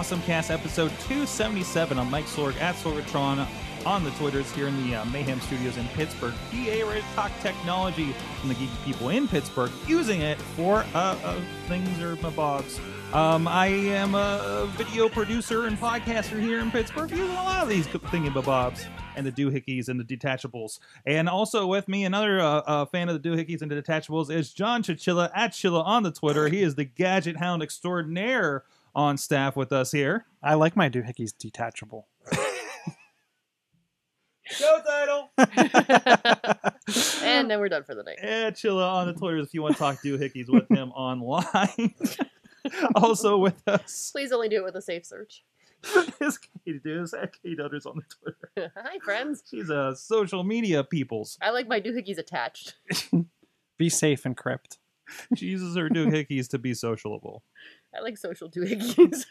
Awesome Cast episode 277. I'm Mike Sorg at Sorgatron on the Twitters here in the uh, Mayhem Studios in Pittsburgh. PA to talk technology from the geeky people in Pittsburgh using it for uh, uh, things or bobs. Um, I am a video producer and podcaster here in Pittsburgh using a lot of these thingy-bobs and the doohickeys and the detachables. And also with me, another uh, uh, fan of the doohickeys and the detachables is John Chichilla at Chilla on the Twitter. He is the gadget hound extraordinaire on staff with us here. I like my doohickeys detachable. Show title. and then we're done for the night. Yeah, Chilla on the Twitter if you want to talk doohickeys with him online. also with us Please only do it with a safe search. is Kate Dudes at Kate Utters on the Twitter. Hi, friends. She's a social media peoples. I like my doohickeys attached. Be safe, encrypt. She uses her doohickeys to be socialable. I like social doohickeys.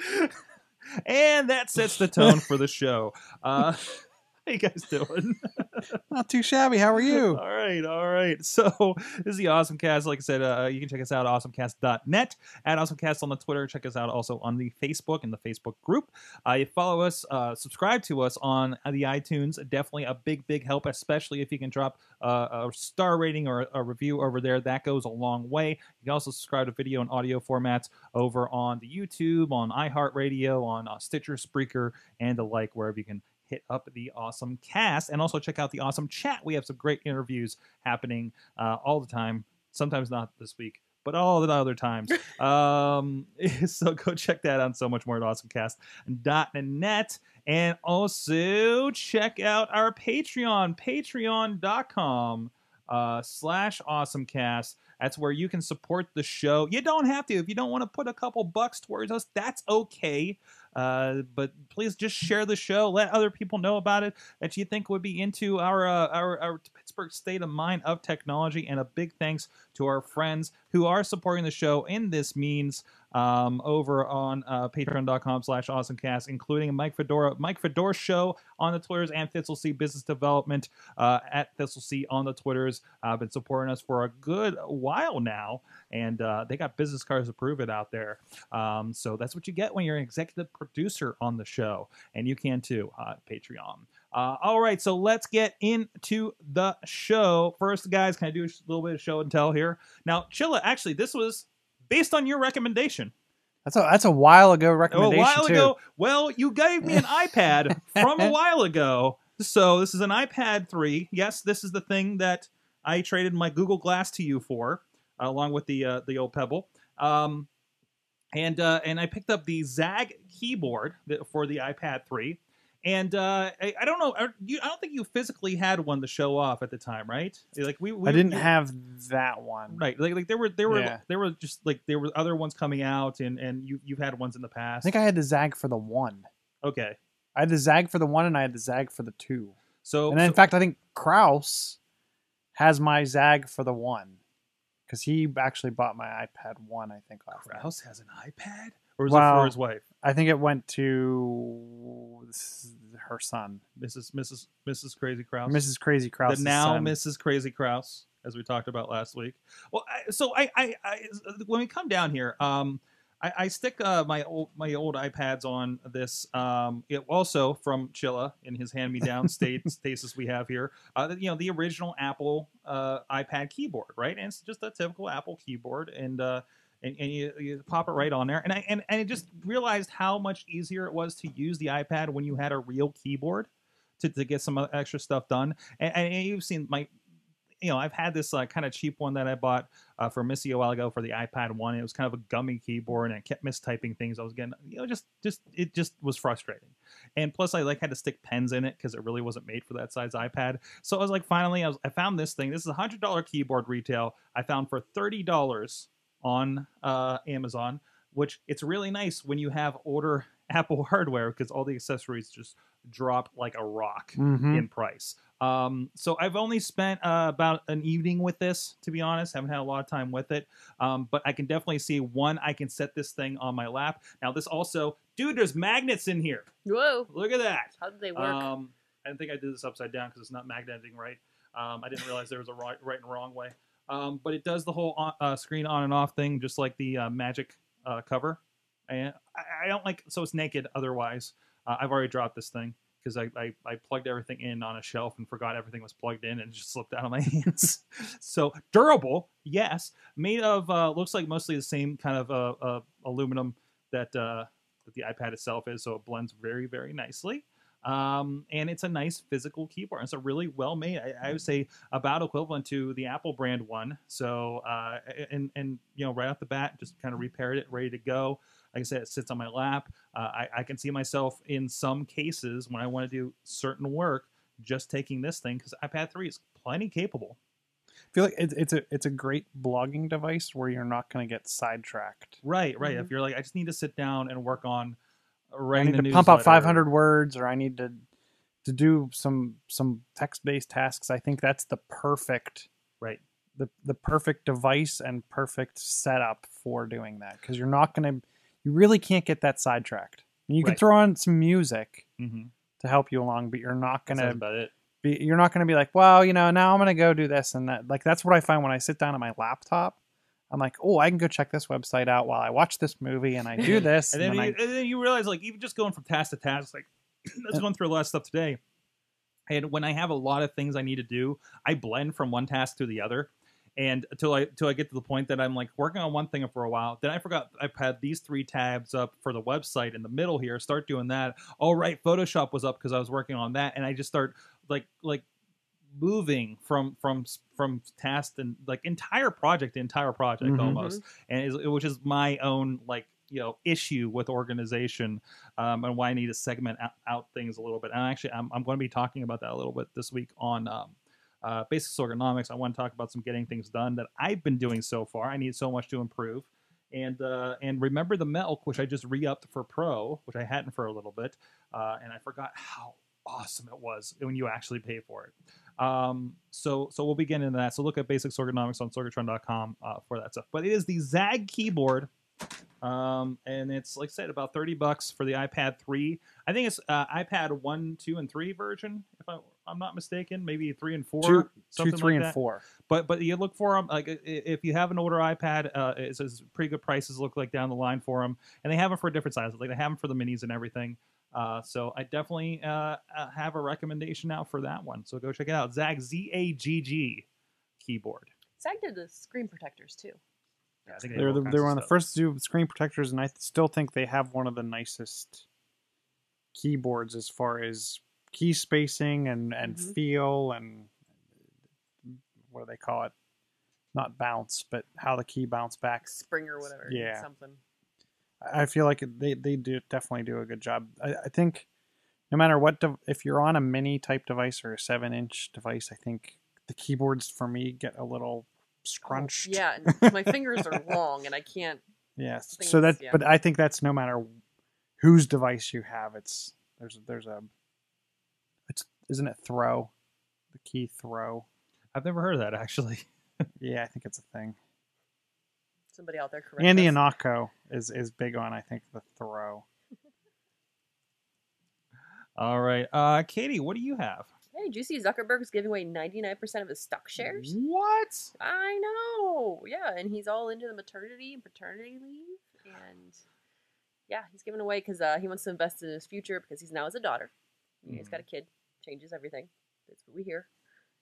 And that sets the tone for the show. Uh, how you guys doing? Not too shabby. How are you? All right, all right. So this is the Awesome Cast. Like I said, uh, you can check us out at awesomecast.net, at awesomecast on the Twitter. Check us out also on the Facebook and the Facebook group. Uh, you follow us, uh, subscribe to us on the iTunes. Definitely a big, big help, especially if you can drop uh, a star rating or a review over there. That goes a long way. You can also subscribe to video and audio formats over on the YouTube, on iHeartRadio, on uh, Stitcher, Spreaker, and the like, wherever you can hit up the awesome cast. And also check out the awesome chat. We have some great interviews happening uh, all the time. Sometimes not this week but all the other times. Um, so go check that out. So much more at awesomecast.net and also check out our patreon patreon.com uh, slash awesomecast that's where you can support the show you don't have to if you don't want to put a couple bucks towards us that's okay uh, but please just share the show. Let other people know about it that you think would be into our, uh, our our Pittsburgh state of mind of technology. And a big thanks to our friends who are supporting the show in this means um, over on uh, patreon.com slash awesomecast, including Mike Fedora, Mike Fedora Show on the Twitters and Thistle C Business Development uh, at Thistle C on the Twitters. Uh, been supporting us for a good while now, and uh, they got business cards to prove it out there. Um, so that's what you get when you're an executive producer on the show, and you can too, uh, Patreon. Uh, all right, so let's get into the show. First, guys, can I do a little bit of show and tell here? Now, Chilla, actually, this was based on your recommendation. That's a that's a while ago recommendation. A while too. ago, well, you gave me an iPad from a while ago. So this is an iPad 3. Yes, this is the thing that I traded my Google Glass to you for, uh, along with the uh, the old Pebble. Um, and uh, and I picked up the ZAGG keyboard for the iPad 3. And uh, I, I don't know, are you, I don't think you physically had one to show off at the time, right? Like we, we I didn't you- have that one. Right, like, like there were there were Yeah. there were just like there were other ones coming out, and and you you've had ones in the past. I think I had the ZAGG for the one. okay, I had the ZAGG for the one, and I had the ZAGG for the two. so And then, in fact, I think Kraus has my ZAGG for the one because he actually bought my iPad one. I think off. of me. Kraus has an iPad, or was it Wow. for his wife, I think it went to her son, Mrs. Mrs. Mrs. Crazy Kraus, Mrs. Crazy Kraus. the now Mrs. Crazy Kraus, as we talked about last week. Well, I, so I, I, I when we come down here, um, I, I stick uh, my old my old iPads on this. Um, it also from Chilla in his hand me down state stasis we have here. Uh, you know the original Apple uh, iPad keyboard, right? And it's just a typical Apple keyboard, and uh, and, and you, you pop it right on there. And I and, and I just realized how much easier it was to use the iPad when you had a real keyboard to, to get some extra stuff done. And, and you've seen my you know, I've had this like kind of cheap one that I bought uh, for Missy a while ago for the iPad one. It was kind of a gummy keyboard, and I kept mistyping things. I was getting, you know, just just it just was frustrating. And plus, I like had to stick pens in it because it really wasn't made for that size iPad. So I was like, finally, I was I found this thing. This is a hundred dollar keyboard retail. I found for thirty dollars on uh, Amazon which it's really nice when you have order Apple hardware because all the accessories just drop like a rock Mhm. in price. Um, so I've only spent uh, about an evening with this, to be honest. Haven't had a lot of time with it, um, but I can definitely see one. I can set this thing on my lap. Now this also, dude, there's magnets in here. Whoa! Look at that. How did they work? Um, I didn't think I did this upside down because it's not magneting right. Um, I didn't realize there was a right, right and wrong way. Um, but it does the whole on, uh, screen on and off thing, just like the uh, Magic uh, cover. And I, I don't like so it's naked. Otherwise, uh, I've already dropped this thing because I, I I plugged everything in on a shelf and forgot everything was plugged in and just slipped out of my hands. so durable, yes. Made of uh, looks like mostly the same kind of uh, aluminum that that the iPad itself is, so it blends very very nicely. Um, and it's a nice physical keyboard. It's a really well made. I, I would say about equivalent to the Apple brand one. So uh, and and you know right off the bat, just kind of repaired it, ready to go. Like I said, it sits on my lap. Uh, I, I can see myself in some cases when I want to do certain work, just taking this thing because iPad 3 is plenty capable. I feel like it's, it's a it's a great blogging device where you're not going to get sidetracked. Right, right. If you're like, I just need to sit down and work on I need to pump out 500 words, or I need to to do some some text based tasks. I think that's the perfect Right. the the perfect device and perfect setup for doing that because you're not going to you really can't get that sidetracked. You can Right. throw on some music Mhm. to help you along, but you're not going to be you're not going to be like, well, you know, now I'm going to go do this and that. Like that's what I find when I sit down at my laptop. I'm like, oh, I can go check this website out while I watch this movie and I do this. And then, then you, and then you realize, like, even just going from task to task, like, I was uh, going through a lot of stuff today. And when I have a lot of things I need to do, I blend from one task to the other. And until I until I get to the point that I'm like working on one thing for a while, then I forgot I've had these three tabs up for the website in the middle here. Start doing that. All right, Photoshop was up because I was working on that, and I just start like like moving from from from task and like entire project to entire project Mhm. almost and is, which is my own like you know issue with organization um, and why I need to segment out, out things a little bit. And actually, I'm, I'm going to be talking about that a little bit this week on um, uh, Basics Ergonomics. I want to talk about some getting things done that I've been doing so far. I need so much to improve. And uh, and remember the milk, which I just re-upped for Pro, which I hadn't for a little bit, uh, and I forgot how awesome it was when you actually pay for it. Um, so so we'll be getting into that. So look at Basics Ergonomics on Sorgatron.com uh, for that stuff. But it is the ZAGG keyboard um, and it's like I said about 30 bucks for the ipad 3 i think it's uh, ipad 1 2 and 3 version if I, i'm not mistaken maybe 3 and 4 two, two, three, like and that. four. but but you look for them like if you have an older ipad uh it's, it's pretty good prices look like down the line for them and they have them for different sizes like they have them for the minis and everything uh, so I definitely uh, uh, have a recommendation now for that one. So go check it out. ZAGG Z A G G keyboard. ZAGG did the screen protectors too. Yeah, I think They were, have the, they were of on the first to do screen protectors, and I still think they have one of the nicest keyboards as far as key spacing and, and Mhm. feel and what do they call it? Not bounce, but how the key bounce back. Spring or whatever. Yeah. Something. I I feel like they, they do definitely do a good job. I, I think no matter what, dev- if you're on a mini type device or a seven inch device, I think the keyboards for me get a little scrunched. Oh, Yeah, my fingers are long and I can't. Yes. things, So that, yeah. but I think that's no matter whose device you have. It's there's there's a it's isn't it throw, the key throw. I've never heard of that actually. Yeah, I think it's a thing. Somebody out there correct Andy us. Anako is is big on I think the throw. All right, uh, Katie, what do you have? Hey, did you see Zuckerberg's giving away 99% of his stock shares? What? I know. Yeah, and he's all into the maternity and paternity leave. And yeah, he's giving away because uh, he wants to invest in his future because he's now has a daughter. Yeah, He's got a kid. Changes everything. That's what we hear.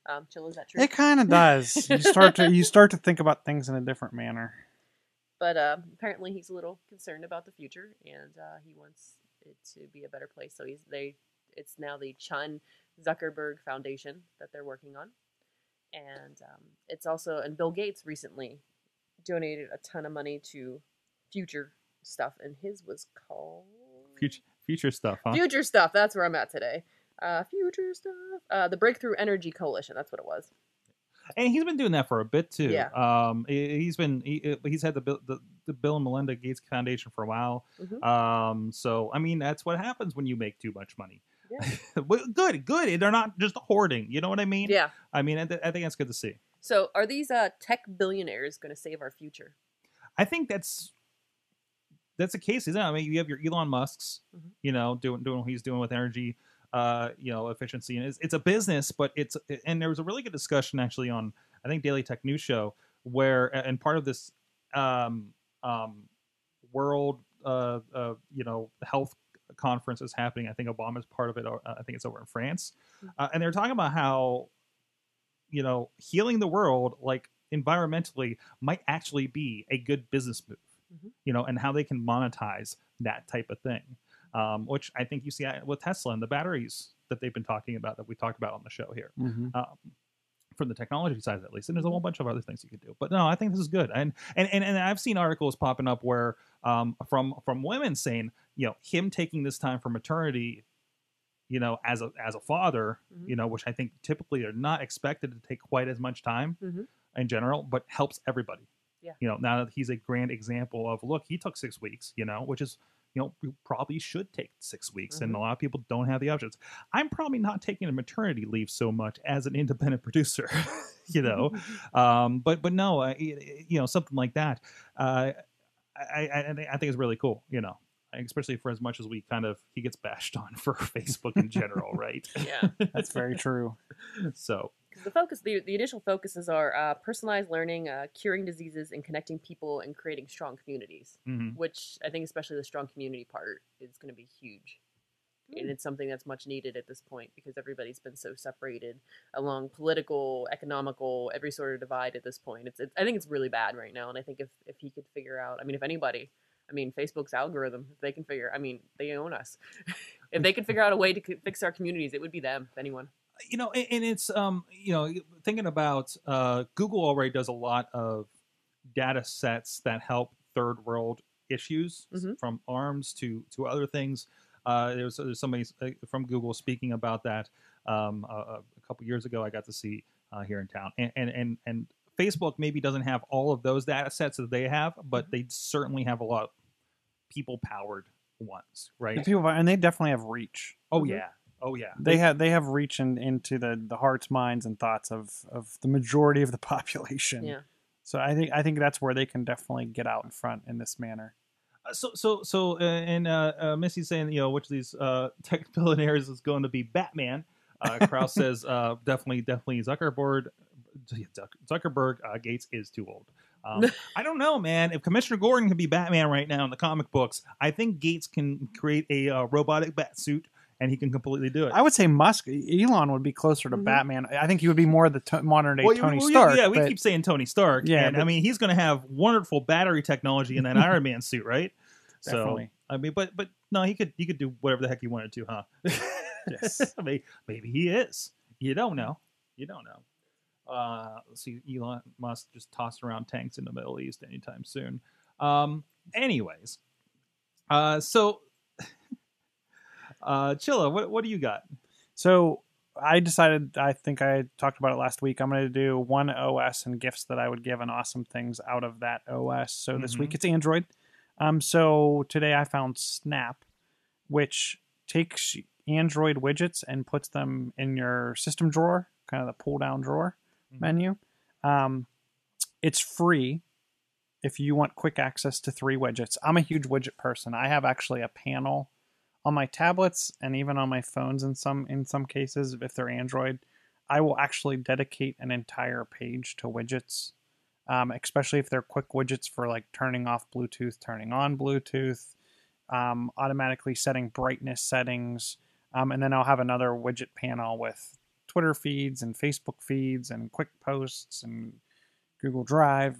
Um, Chill, is that true? It kind of does. You start to you start to think about things in a different manner. But uh, apparently, he's a little concerned about the future, and uh, he wants it to be a better place. So he's they. It's now the Chan Zuckerberg Foundation that they're working on, and um, it's also and Bill Gates recently donated a ton of money to future stuff, and his was called Future, future stuff, huh? Future stuff. That's where I'm at today. Uh, future stuff. Uh, the Breakthrough Energy Coalition. That's what it was. And he's been doing that for a bit too. Yeah. Um, he- he's been he, he's had the, the the Bill and Melinda Gates Foundation for a while. Mhm. Um, so I mean, that's what happens when you make too much money. Yeah. Well, good, good. They're not just hoarding. You know what I mean? Yeah. I mean, I, th- I think that's good to see. So, are these uh, tech billionaires going to save our future? I think that's that's the case, isn't it? I mean, you have your Elon Musk's, Mhm. you know, doing doing what he's doing with energy, uh, you know, efficiency, and it's, it's a business, but it's and there was a really good discussion actually on I think Daily Tech News Show where and part of this um, um, world uh, uh, you know health conference is happening. I think Obama's part of it. Uh, I think it's over in France, Mhm. uh, and they're talking about how you know healing the world like environmentally might actually be a good business move Mhm. you know and how they can monetize that type of thing um, which i think you see with tesla and the batteries that they've been talking about that we talked about on the show here Mhm. um, from the technology side at least and there's a whole bunch of other things you could do but no i think this is good and and and, and i've seen articles popping up where um, from from women saying you know him taking this time for maternity you know as a as a father Mhm. you know which i think typically are not expected to take quite as much time Mhm. in general but helps everybody Yeah. you know now that he's a grand example of look he took six weeks you know which is you know you probably should take six weeks and Mhm. a lot of people don't have the options i'm probably not taking a maternity leave so much as an independent producer you know um but but no uh, you know something like that uh I, I, I think it's really cool you know especially for as much as we kind of he gets bashed on for facebook in general right yeah. That's very true. so 'Cause the focus, the, the initial focuses are uh, personalized learning, uh, curing diseases, and connecting people and creating strong communities. mhm. Which I think, especially the strong community part, is going to be huge. And it's something that's much needed at this point because everybody's been so separated along political, economical, every sort of divide at this point. It's, it's I think it's really bad right now, and I think if if he could figure out, I mean, if anybody, I mean, Facebook's algorithm, if they can figure, I mean, they own us. if they could figure out a way to fix our communities, it would be them, if anyone. You know and, and it's um you know thinking about uh google already does a lot of data sets that help third world issues Mhm. from arms to to other things uh there's, there's somebody uh, from google speaking about that um a, a couple years ago i got to see uh, here in town and and and, and facebook maybe doesn't have all of those data sets that they have but they certainly have a lot of people powered ones right The people, and they definitely have reach. oh Mhm. yeah oh yeah They have they have reach in, into the the hearts, minds, and thoughts of of the majority of the population. Yeah. So I think I think that's where they can definitely get out in front in this manner. Uh, so so so uh, and uh, uh, Missy's saying you know which of these uh, tech billionaires is going to be Batman. Uh, Kraus says uh, definitely definitely Zuckerberg. Zuckerberg uh, Gates is too old. Um, I don't know, man. If Commissioner Gordon can be Batman right now in the comic books, I think Gates can create a uh, robotic bat suit and he can completely do it. I would say Musk, Elon would be closer to Mhm. Batman. I think he would be more the to- modern day Well, Tony well, Stark. Yeah, we but- keep saying Tony Stark. Yeah, and I mean he's going to have wonderful battery technology in that Iron Man suit, right? Definitely. So I mean, but but no, he could he could do whatever the heck he wanted to, huh? Yes. maybe, maybe he is. You don't know. You don't know. Uh, let's see, Elon Musk just tossed around tanks in the Middle East anytime soon. Um, anyways, uh, so uh, Chilla, what what do you got? So I decided, I think I talked about it last week. I'm going to do one OS and gifts that I would give and awesome things out of that OS. So this Mhm. week it's Android. Um, so today I found Snap, which takes Android widgets and puts them in your system drawer, kind of the pull down drawer Mhm. menu. Um, it's free if you want quick access to three widgets. I'm a huge widget person. I have actually a panel on my tablets and even on my phones in some in some cases if they're Android. I will actually dedicate an entire page to widgets, um, especially if they're quick widgets for like turning off Bluetooth, turning on Bluetooth, um, automatically setting brightness settings, um, and then I'll have another widget panel with Twitter feeds and Facebook feeds and quick posts and Google Drive,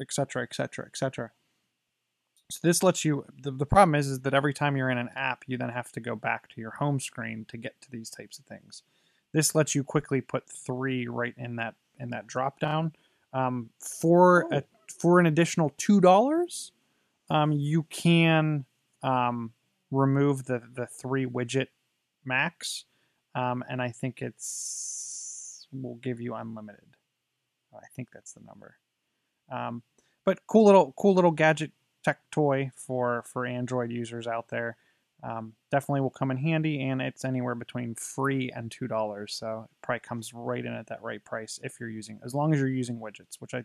etc., etc., etc. So this lets you. The, the problem is, is that every time you're in an app, you then have to go back to your home screen to get to these types of things. This lets you quickly put three right in that in that drop down. Um, for a, for an additional two dollars, um, you can um, remove the the three widget max, um, and I think it's will give you unlimited. I think that's the number. Um, but cool little cool little gadget tech toy for for Android users out there. Um, definitely will come in handy, and it's anywhere between free and two dollars. So it probably comes right in at that right price if you're using, as long as you're using widgets, which I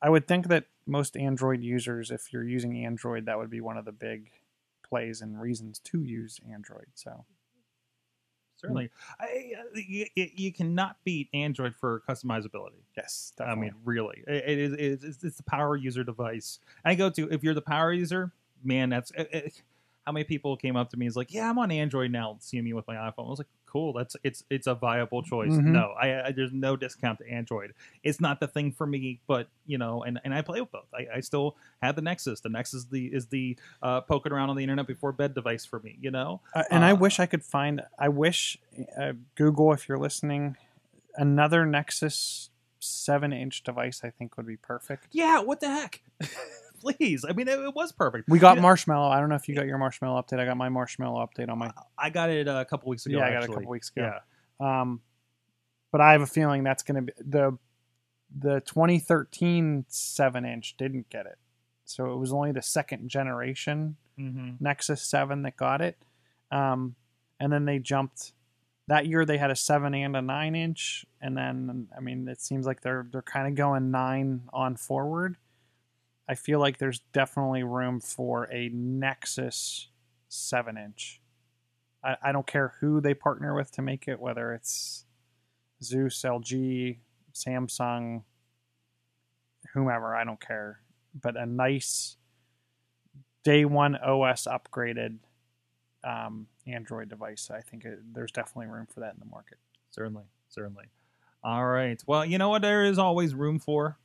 I would think that most Android users, if you're using Android, that would be one of the big plays and reasons to use Android. So Mm. Certainly, I, uh, you, you cannot beat Android for customizability. yes, I mean, really, it, it is it's, it's, it's the power user device. I go to if you're the power user, man, that's it, it- how many people came up to me is like, yeah, I'm on Android now. See me with my iPhone, I was like, cool, that's it's it's a viable choice. Mhm. No, I, I there's no discount to Android. It's not the thing for me, but you know, and, and I play with both. I, I still have the Nexus. The Nexus is the is the uh, poking around on the internet before bed device for me. You know, Uh, and I Uh, wish I could find. I wish uh, Google, if you're listening, another Nexus seven-inch device. I think would be perfect. yeah. What the heck? Please, I mean, it, it was perfect. We got You know, Marshmallow. I don't know if you got your Marshmallow update. I got my Marshmallow update on my. I got it a couple weeks ago. yeah, I got it a couple weeks ago. Yeah. Um, but I have a feeling that's going to be the the 2013 seven inch didn't get it, so it was only the second generation Mm-hmm. Nexus 7 that got it. Um, and then they jumped that year they had a 7 and a 9 inch and then I mean it seems like they're they're kind of going 9 on forward. I feel like there's definitely room for a Nexus 7 inch. I, I don't care who they partner with to make it, whether it's ASUS, LG, Samsung, whomever, I don't care. But a nice day one OS upgraded um, Android device. I think it, there's definitely room for that in the market. Certainly, certainly. All right. Well, you know what? There is always room for.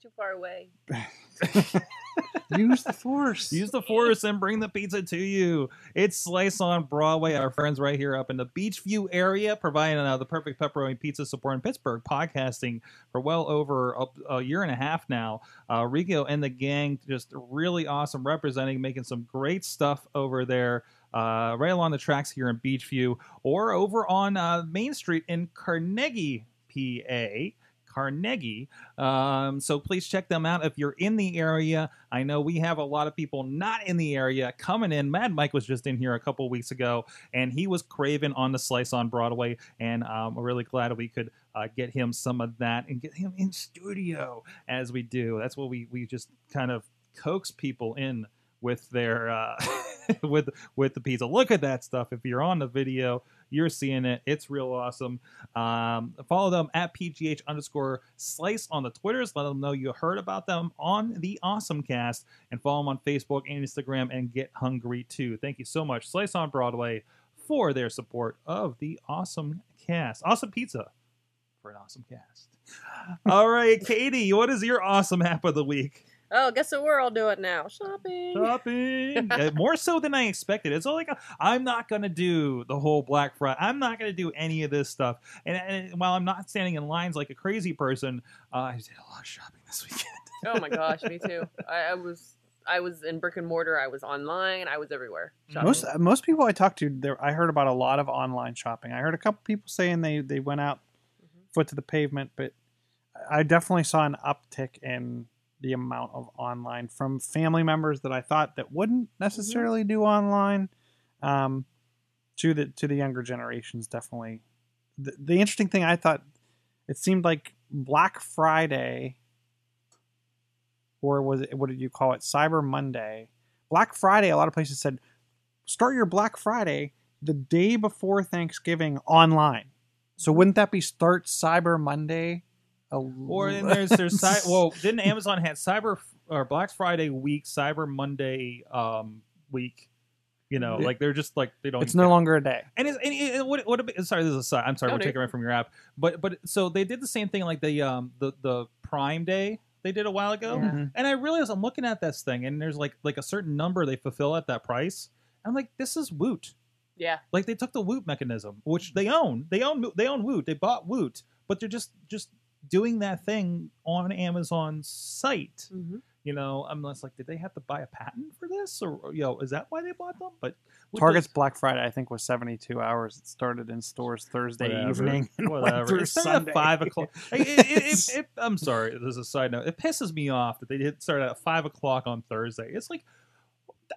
Too far away. Use the force. Use the force and bring the pizza to you. It's Slice on Broadway. Our friends right here up in the Beechview area, providing uh, the perfect pepperoni pizza support in Pittsburgh, podcasting for well over a, a year and a half now. Uh, Rico and the gang, just really awesome, representing, making some great stuff over there. Uh, right along the tracks here in Beechview, or over on uh, Main Street in Carnegie, PA. Carnegie. Um, so please check them out if you're in the area. I know we have a lot of people not in the area coming in. Mad Mike was just in here a couple weeks ago, and he was craving on the slice on Broadway, and I'm really glad we could uh, get him some of that and get him in studio as we do. That's what we we just kind of coax people in with their uh, with with the pizza. Look at that stuff. If you're on the video, you're seeing it. It's real awesome. Um, follow them at pgh underscore slice on the Twitters. Let them know you heard about them on the Awesome Cast, and follow them on Facebook and Instagram. And get hungry too. Thank you so much, Slice on Broadway, for their support of the Awesome Cast. Awesome pizza for an awesome cast. All right, Katie, what is your awesome app of the week? Oh, guess what we're all doing now? Shopping. shopping more so than i expected it's all like i'm not gonna do the whole black friday i'm not gonna do any of this stuff and, and while i'm not standing in lines like a crazy person uh, i did a lot of shopping this weekend Oh my gosh, me too. I, I was I was in brick and mortar. I was online. I was everywhere. Shopping. Most most people I talked to, I heard about a lot of online shopping. I heard a couple people saying they they went out Mhm. foot to the pavement, but I definitely saw an uptick in the amount of online from family members that I thought that wouldn't necessarily do online. Um, to the to the younger generations, definitely. The, the interesting thing I thought, it seemed like Black Friday, or was it what did you call it, Cyber Monday? Black Friday. A lot of places said start your Black Friday the day before Thanksgiving online. So wouldn't that be start Cyber Monday? A- or then there's there's cy- well didn't amazon had cyber or black friday week cyber monday um week you know like they're just like they don't it's no care. longer a day. And, it's, and, and what, what a- sorry, this is a side. I'm sorry, No, we're no, taking you're away from your app. But but so they did the same thing like the um the the Prime Day they did a while ago. Yeah. Mhm. And I realized I'm looking at this thing and there's like like a certain number they fulfill at that price. I'm like, this is Woot. Yeah. Like they took the Woot mechanism, which they own. They own they own Woot. They bought Woot, but they're just just doing that thing on Amazon's site. hmm You know, I'm less like, did they have to buy a patent for this, or you know, is that why they bought them? But Target's the- Black Friday, I think, was 72 hours. It started in stores Thursday Whatever. evening whatever. It started at five o'clock. It- it- it- it- it- I'm sorry. This is a side note. It pisses me off that they did start at five o'clock on Thursday. It's like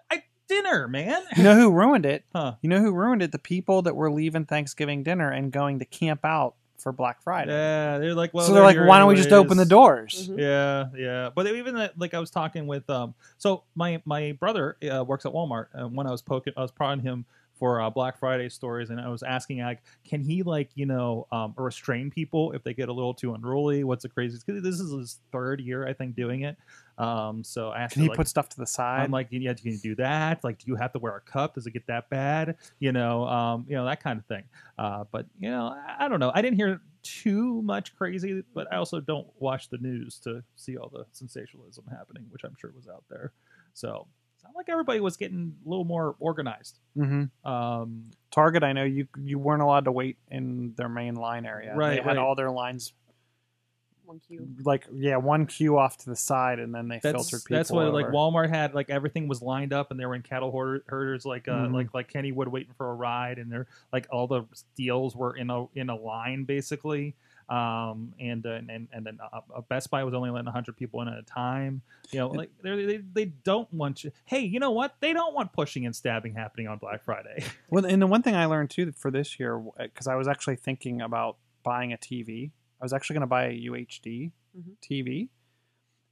I, dinner, man. You know who ruined it? Huh. You know who ruined it? The people that were leaving Thanksgiving dinner and going to camp out for Black Friday. Yeah, they're like, well, so they're like, here why don't we just open the anyways." doors? Mhm. Yeah, yeah. But even that, like I was talking with, um, so my my brother uh, works at Walmart, and when I was poking, I was prodding him for uh, Black Friday stories, and I was asking like, can he like you know um, restrain people if they get a little too unruly? What's the craziest? Because this is his third year, I think, doing it. Um, so I asked Can he like, put stuff to the side? I'm like, yeah, can you do that? Like, do you have to wear a cup? Does it get that bad? You know, um, you know that kind of thing. Uh, but you know, I, I don't know. I didn't hear too much crazy, but I also don't watch the news to see all the sensationalism happening, which I'm sure was out there. So not like everybody was getting a little more organized. hmm Um, Target, I know you you weren't allowed to wait in their main line area. Right, They had right. all their lines One queue. like yeah, one queue off to the side, and then they that's filtered people. that's what like. Walmart had. Like everything was lined up, and they were in cattle hoarder, herders, like uh, Mhm. like like Kennywood waiting for a ride, and they're like all the deals were in a in a line basically. Um, and uh, and and then uh, uh, Best Buy was only letting 100 people in at a time. You know, like they're, they they don't want you. Hey, you know what? They don't want pushing and stabbing happening on Black Friday. Well, and the one thing I learned too for this year, because I was actually thinking about buying a TV. I was actually going to buy a UHD Mhm. TV.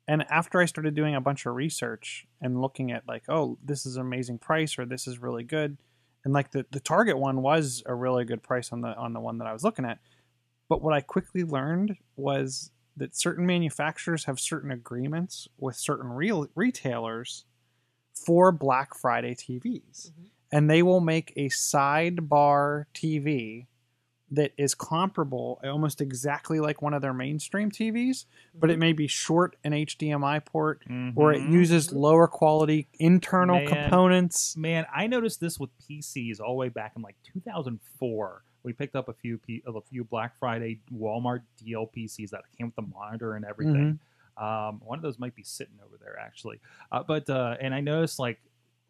And after I started doing a bunch of research and looking at like, oh, this is an amazing price or this is really good, and like the, the Target one was a really good price on the on the one that I was looking at. But what I quickly learned was that certain manufacturers have certain agreements with certain real retailers for Black Friday TVs Mhm. and they will make a sidebar TV that is comparable, almost exactly like one of their mainstream TVs, but it Mm-hmm. may be short an HDMI port, or it Mhm. uses lower quality internal Man. components. Man, I noticed this with PCs all the way back in like 2004. We picked up a few P- a few Black Friday Walmart DL PCs that came with the monitor and everything. Um, one of those might be sitting over there actually. Uh, but uh, and I noticed like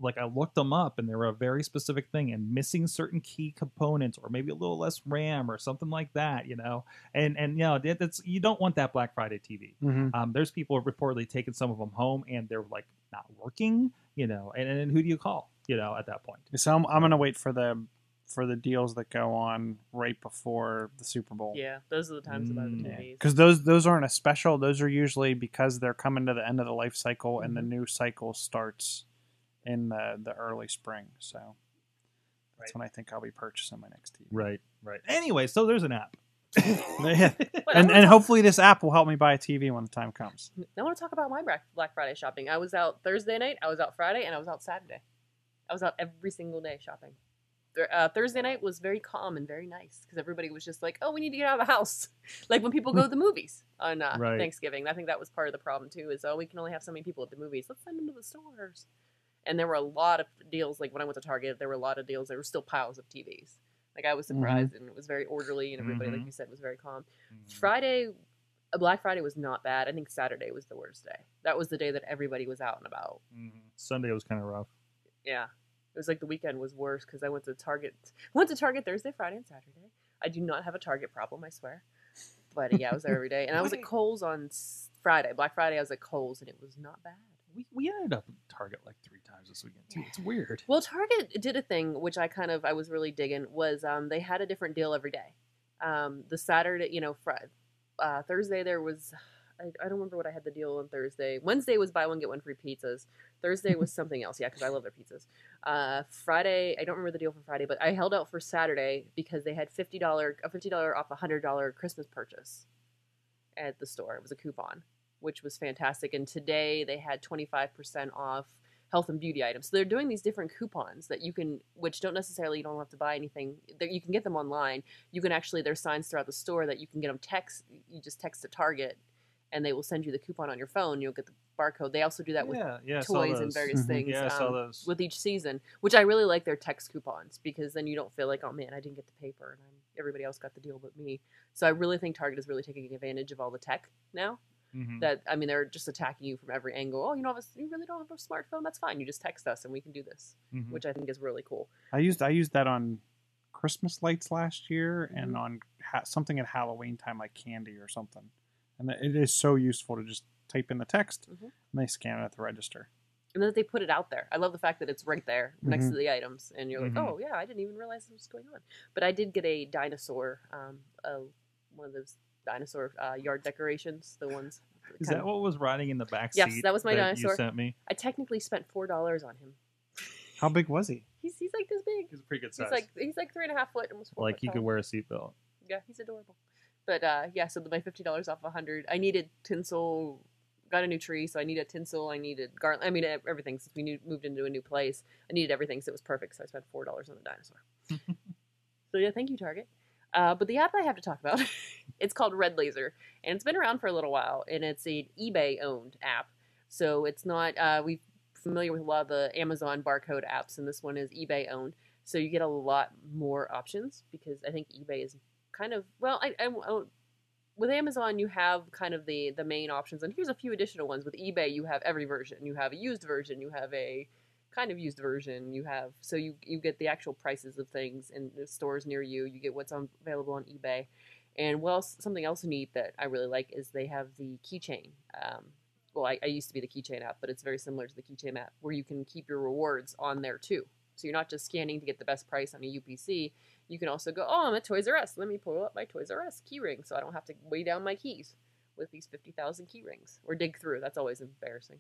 like I looked them up and they were a very specific thing and missing certain key components or maybe a little less RAM or something like that, you know. And and you know that's you don't want that Black Friday TV. Mhm. Um, there's people reportedly taking some of them home and they're like not working, you know. And then who do you call, you know, at that point? So I'm, I'm gonna wait for the for the deals that go on right before the Super Bowl. Yeah, those are the times to buy the Mm. TVs. Because those those aren't a special. Those are usually because they're coming to the end of the life cycle and the Mm-hmm. new cycle starts in the the early spring. So that's Right. when I think I'll be purchasing my next TV. Right, right. Anyway, so there's an app. Yeah. Wait, I and and hopefully this app will help me buy a TV when the time comes. I want to talk about my Black Black Friday shopping. I was out Thursday night, I was out Friday, and I was out Saturday. I was out every single day shopping. Thur- Uh, Thursday night was very calm and very nice because everybody was just like, "Oh, we need to get out of the house," like when people go to the movies on uh, Right. Thanksgiving. I think that was part of the problem too. Is oh, we can only have so many people at the movies. Let's send them to the stores. And there were a lot of deals. Like when I went to Target, there were a lot of deals. There were still piles of TVs. Like I was Mhm. surprised, and it was very orderly, and everybody, Mhm. like you said, was very calm. Friday, uh, Black Friday was not bad. I think Saturday was the worst day. That was the day that everybody was out and about. Mhm. Sunday was kind of rough. Yeah, it was like the weekend was worse because I went to Target. Went to Target Thursday, Friday, and Saturday. I do not have a Target problem, I swear. But yeah, I was there every day, and I was at Kohl's on Friday. Black Friday, I was at Kohl's, and it was not bad. We, we ended up at Target like three times this weekend too. It's weird. Well, Target did a thing which I kind of I was really digging was um, they had a different deal every day. Um, the Saturday, you know, fr- uh, Thursday there was I, I don't remember what I had the deal on Thursday. Wednesday was buy one get one free pizzas. Thursday was something else, yeah, because I love their pizzas. Uh, Friday I don't remember the deal for Friday, but I held out for Saturday because they had fifty dollar a fifty dollar off a hundred dollar Christmas purchase at the store. It was a coupon, which was fantastic. And today they had twenty five percent off health and beauty items. So they're doing these different coupons that you can, which don't necessarily you don't have to buy anything. You can get them online. You can actually there's signs throughout the store that you can get them text. You just text to Target, and they will send you the coupon on your phone. You'll get the barcode. They also do that with yeah, yeah. Toys and various Mhm. things. Yeah, um, with each season, which I really like their text coupons because then you don't feel like, oh man, I didn't get the paper and I'm, everybody else got the deal but me. So I really think Target is really taking advantage of all the tech now. Mhm. that I mean they're just attacking you from every angle. Oh, you know, you really don't have a smartphone? That's fine. You just text us and we can do this, Mhm. which I think is really cool. I used I used that on Christmas lights last year and on ha- something at Halloween time like candy or something. And it is so useful to just type in the text Mhm. and they scan it at the register. And then they put it out there. I love the fact that it's right there next Mhm. to the items, and you're like, Mhm. oh yeah, I didn't even realize this was going on. But I did get a dinosaur, um, uh, one of those dinosaur uh, yard decorations, the ones. Is that of- what was riding in the back Yes, that was my You dinosaur. sent me. I technically spent four dollars on him. How big was he? He's he's like this big. He's a pretty good size. He's like he's like three and a half foot, almost four like he tall. could wear a seatbelt. Yeah, he's adorable. But uh, yeah, so my fifty dollars off a hundred. I needed tinsel. Got a new tree, so I needed tinsel. I needed garland. I mean, everything. Since we new, moved into a new place, I needed everything, so it was perfect. So I spent four dollars on the dinosaur. so yeah, thank you, Target. Uh, but the app I have to talk about, it's called Red Laser, and it's been around for a little while, and it's an eBay-owned app. So it's not. Uh, we familiar with a lot of the Amazon barcode apps, and this one is eBay-owned. So you get a lot more options because I think eBay is kind of well. I, I, I with Amazon you have kind of the the main options, and here's a few additional ones. With eBay you have every version. You have a used version. You have a kind of used version. You have so you you get the actual prices of things in the stores near you. You get what's on, available on eBay. And well, something else neat that I really like is they have the keychain. Um, well, I, I used to be the keychain app, but it's very similar to the keychain app where you can keep your rewards on there too. So you're not just scanning to get the best price on a UPC. You can also go, oh, I'm at Toys R Us. Let me pull up my Toys R Us key ring so I don't have to weigh down my keys with these 50,000 key rings or dig through. That's always embarrassing.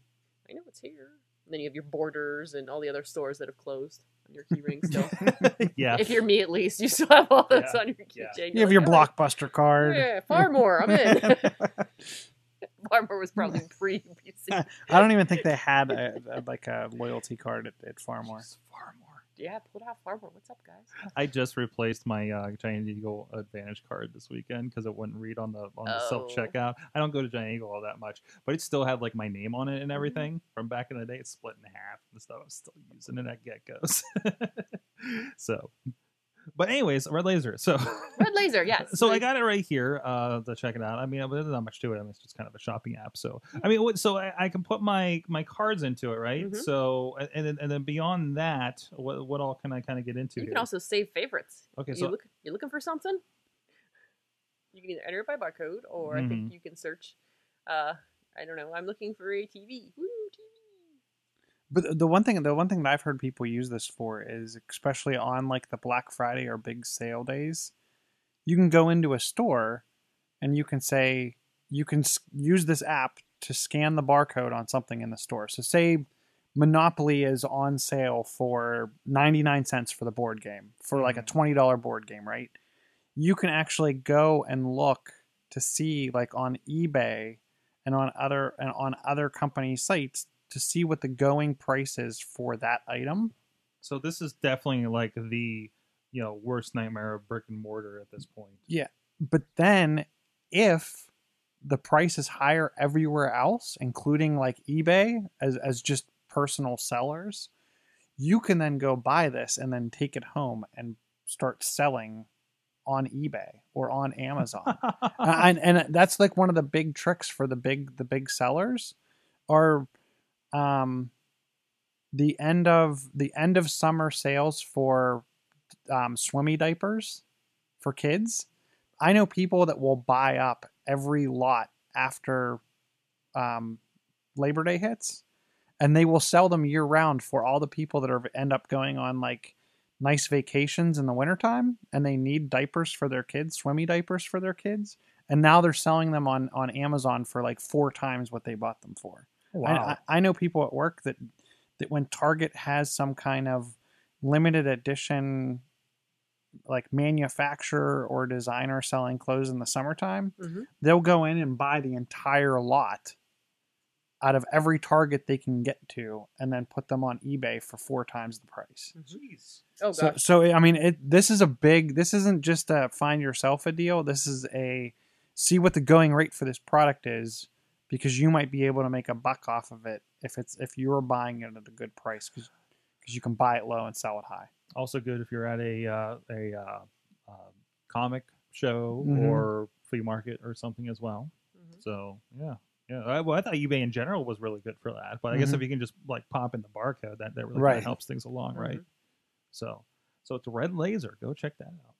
I know it's here. And then you have your borders and all the other stores that have closed your key ring still. yeah. if you're me, at least, you still have all those Yeah. on your Yeah. keychain. You have You're your like, oh, blockbuster card. Yeah, Phar-Mor, I'm in. Phar-Mor was probably pre UPC. I don't even think they had a, a- like a loyalty card at, at Phar-Mor. Just far more. Yeah, pulled out Phar-Mor. What's up, guys? I just replaced my uh, Giant Eagle Advantage card this weekend because it wouldn't read on the on the Oh. self checkout. I don't go to Giant Eagle all that much, but it still had like my name on it and everything from back in the day. It's split in half and stuff. I'm still using it at get so, but anyways, Red Laser. So Red Laser, yes. so I got it right here uh, to check it out. I mean, there's not much to it. I mean, it's just kind of a shopping app. So I mean, what, so I, I can put my my cards into it, right? Mhm. So and then, and then beyond that, what what all can I kind of get into? You here? can also save favorites. okay, you so look, you're looking for something. You can either enter it by barcode, or I Mhm. think you can search. Uh, I don't know. I'm looking for a TV. Woo, TV. But the- one thing, the one thing that I've heard people use this for is, especially on like the Black Friday or big sale days, you can go into a store and you can say you can use this app to scan the barcode on something in the store. So say Monopoly is on sale for 99 cents for the board game for like a Mhm. $20 board game, right? You can actually go and look to see like on eBay and on other and on other company sites to see what the going price is for that item. So this is definitely like the you know worst nightmare of brick and mortar at this point. Yeah, but then if the price is higher everywhere else, including like eBay as as just personal sellers, you can then go buy this and then take it home and start selling on eBay or on Amazon. and, and that's like one of the big tricks for the big the big sellers are um the end of the end of summer sales for um, swimmy diapers for kids. I know people that will buy up every lot after um, labor day hits and they will sell them year round for all the people that are end up going on like nice vacations in the wintertime and they need diapers for their kids swimmy diapers for their kids and now they're selling them on on amazon for like four times what they bought them for I, I, I know people at work that that when target has some kind of limited edition like manufacturer or designer selling clothes in the summertime Mhm. they'll go in and buy the entire lot out of every target they can get to and then put them on ebay for four times the price Jeez. Oh so, gosh. so I mean, it. This is a big. This isn't just a find yourself a deal. This is a see what the going rate for this product is, because you might be able to make a buck off of it if it's if you're buying it at a good price, because you can buy it low and sell it high. Also good if you're at a uh, a uh, uh, comic show Mhm. or flea market or something as well. Mhm. So yeah, Yeah, I, well, I thought eBay in general was really good for that, but I guess Mhm. if you can just like pop in the barcode, that that really Right. helps things along, right? Mhm. So, so it's a Red Laser. Go check that out.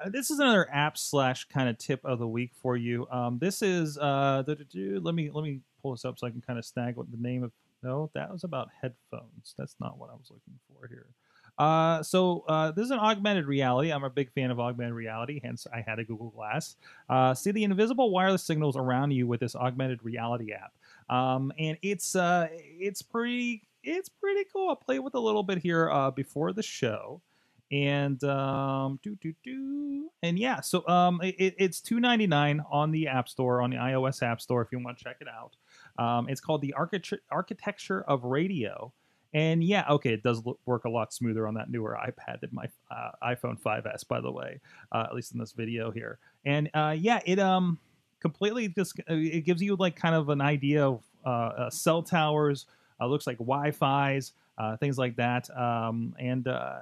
Uh, this is another app slash kind of tip of the week for you. Um, this is uh, let me let me pull this up so I can kind of snag what the name of. No, that was about headphones. That's not what I was looking for here. Uh, so uh, this is an augmented reality. I'm a big fan of augmented reality, hence I had a Google Glass. Uh, see the invisible wireless signals around you with this augmented reality app, um, and it's uh, it's pretty it's pretty cool. I played with a little bit here uh, before the show and um do do do and yeah so um it, it's 299 on the app store on the ios app store if you want to check it out. Um it's called the architecture architecture of radio and yeah okay it does look, work a lot smoother on that newer ipad than my uh, iphone 5s by the way uh, at least in this video here. And uh yeah it um completely just uh, it gives you like kind of an idea of uh, uh cell towers uh, looks like wi-fi's uh, things like that. Um, and uh,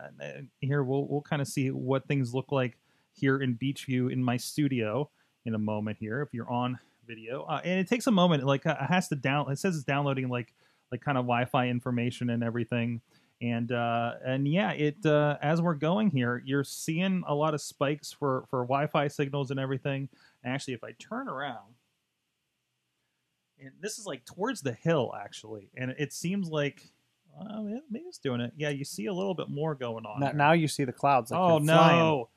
here we'll we'll kind of see what things look like here in Beechview in my studio in a moment here. If you're on video, uh, and it takes a moment, like uh, it has to down. It says it's downloading like like kind of Wi-Fi information and everything. And uh, and yeah, it uh, as we're going here, you're seeing a lot of spikes for for Wi-Fi signals and everything. And actually, if I turn around, and this is like towards the hill actually, and it seems like uh, yeah, maybe it's doing it. Yeah, you see a little bit more going on. Now, now you see the clouds. Like oh you're flying. no,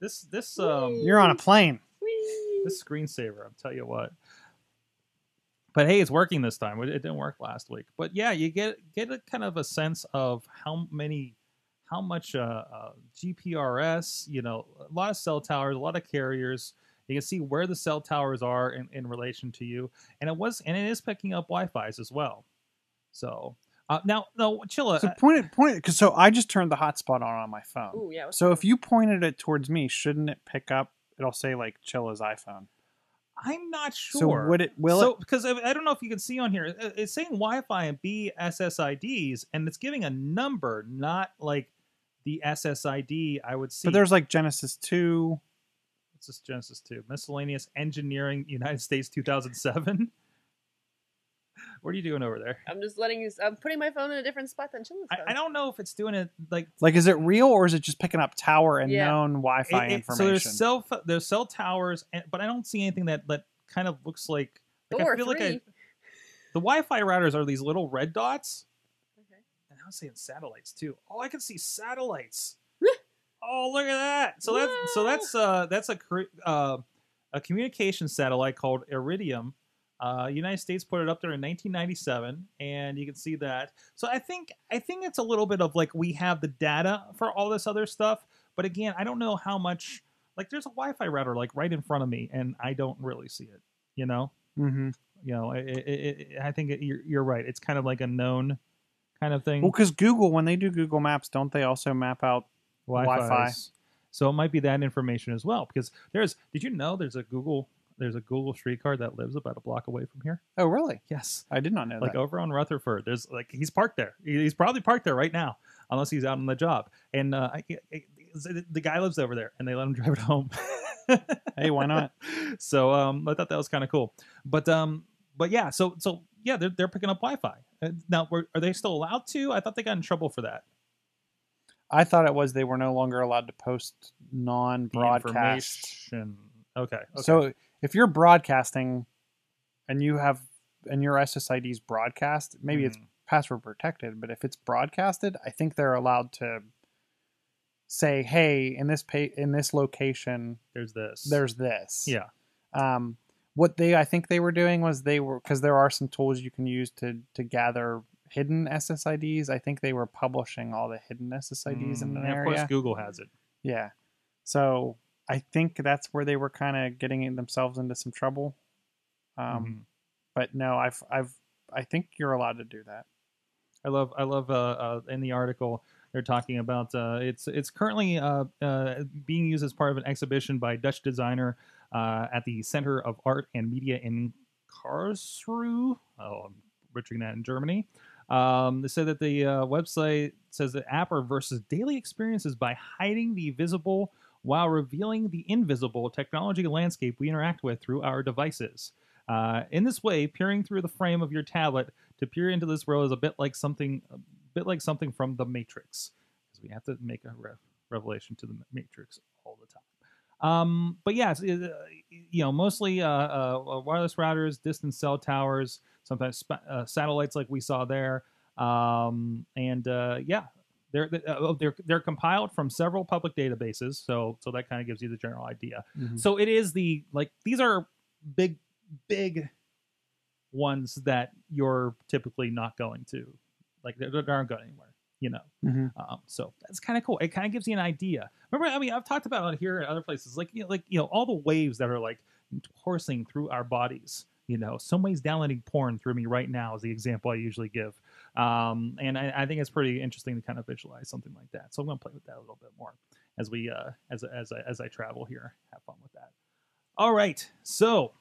this this um You're on a plane. Whee! this screensaver. I'll tell you what. But hey, it's working this time. It it didn't work last week. But yeah, you get get a kind of a sense of how many, how much uh, uh, GPRS. You know, a lot of cell towers, a lot of carriers. You can see where the cell towers are in, in relation to you, and it was and it is picking up Wi-Fi's as well. So uh, now, no, Chilla, So uh, point it, point it, because so I just turned the hotspot on on my phone. Ooh, yeah. So that? if you pointed it towards me, shouldn't it pick up? It'll say like Chilla's iPhone. I'm not sure. So would it? Will so it? because I, I don't know if you can see on here, it's saying Wi-Fi and BSSIDs, and it's giving a number, not like the SSID. I would see. But there's like Genesis two. what's this Genesis two? Miscellaneous Engineering, United States, 2007. what are you doing over there? I'm just letting you. I'm putting my phone in a different spot than Chilla's I, phone. I don't know if it's doing it like Like, is it real or is it just picking up tower and Yeah. known Wi-Fi it- it- information? So there's cell ph- there's cell towers, and, but I don't see anything that that kind of looks like. like Or I feel like I, three. the Wi-Fi routers are these little red dots. Okay. And I was saying satellites too. Oh, I can see satellites. oh, look at that! So that's so that's uh that's a cre- uh, a communication satellite called Iridium. Uh, United States put it up there in 1997, and you can see that. So I think I think it's a little bit of like we have the data for all this other stuff, but again, I don't know how much. Like, there's a Wi-Fi router like right in front of me, and I don't really see it. You know, mm-hmm. you know, it, it, it, I think it, you're, you're right. It's kind of like a known kind of thing. Well, because Google, when they do Google Maps, don't they also map out? Wi-Fi. So it might be that information as well. Because there's, did you know there's a Google, there's a Google streetcar that lives about a block away from here? Oh, really? Yes, I did not know like that. over on Rutherford. There's like he's parked there. He's probably parked there right now, unless he's out on the job. And uh, I, I- the guy lives over there, and they let him drive it home. Hey, why not? so um, I thought that was kind of cool. But um, but yeah, so so yeah, they're they're picking up Wi-Fi. Uh, Now, were, are they still allowed to? I thought they got in trouble for that. I thought it was they were no longer allowed to post non-broadcast. Okay. okay. So if you're broadcasting and you have and your SSID's broadcast, maybe it's Mhm. password protected, but if it's broadcasted, I think they're allowed to say, "Hey, in this pa- in this location, there's this. there's this." yeah. Um, what they I think they were doing was they were because there are some tools you can use to to gather hidden SSIDs. I think they were publishing all the hidden SSIDs in Mm, an and of course, Google has it. Yeah. So I think that's where they were kind of getting themselves into some trouble. Um, Mhm. But no, I've, I've, I think you're allowed to do that. I love I love uh, uh, in the article they're talking about uh, it's it's currently uh, uh, being used as part of an exhibition by Dutch designer uh, at the Center of Art and Media in Karlsruhe. Oh, I'm butchering that in Germany. Um, they said that the uh, website says that app reverses daily experiences by hiding the visible while revealing the invisible technology landscape we interact with through our devices. Uh, in this way, peering through the frame of your tablet to peer into this world is a bit like something, a bit like something from the Matrix, because we have to make a re- revelation to the Matrix all the time. Um, but yeah, it's, uh, you know, mostly uh, uh, wireless routers, distant cell towers, sometimes spa- uh, satellites like we saw there, um, and uh, yeah, they're uh, they're they're compiled from several public databases, so so that kind of gives you the general idea. Mhm. So it is the like these are big big ones that you're typically not going to like they aren't going anywhere, you know. Mhm. Um, so that's kind of cool. It kind of gives you an idea. Remember, I mean, I've talked about it here and other places, like you know, like you know, all the waves that are like coursing through our bodies. You know, somebody's downloading porn through me right now is the example I usually give. Um, and I, I think it's pretty interesting to kind of visualize something like that. So I'm going to play with that a little bit more as we uh, as as I, as I travel here. Have fun with that. All right, so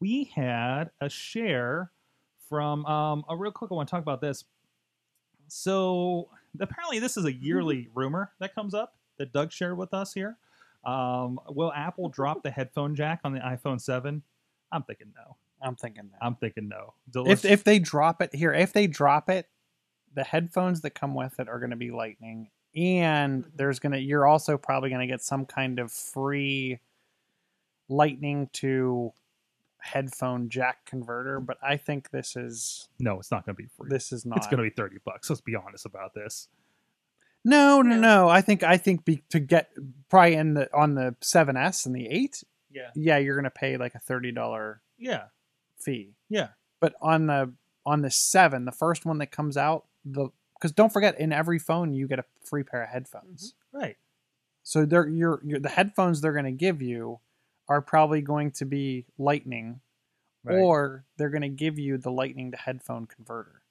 we had a share from um, a real quick. I want to talk about this. So apparently, this is a yearly rumor that comes up that Doug shared with us here. Um, will Apple drop the headphone jack on the iPhone 7? I'm thinking no. I'm thinking that. I'm thinking no. So if if they drop it here, if they drop it, the headphones that come with it are going to be Lightning, and Mhm. there's gonna you're also probably going to get some kind of free Lightning to headphone jack converter. But I think this is no, it's not going to be free. this is not. it's going to be 30 bucks. Let's be honest about this. no, no, No. no. I think I think be, to get probably in the on the 7s and the 8, Yeah. yeah, you're going to pay like a thirty dollar Yeah. Fee. Yeah. but on the on the seven, the first one that comes out, the because don't forget, in every phone you get a free pair of headphones. Mm-hmm. Right. So they're your your the headphones they're going to give you are probably going to be Lightning, Right. or they're going to give you the Lightning to headphone converter.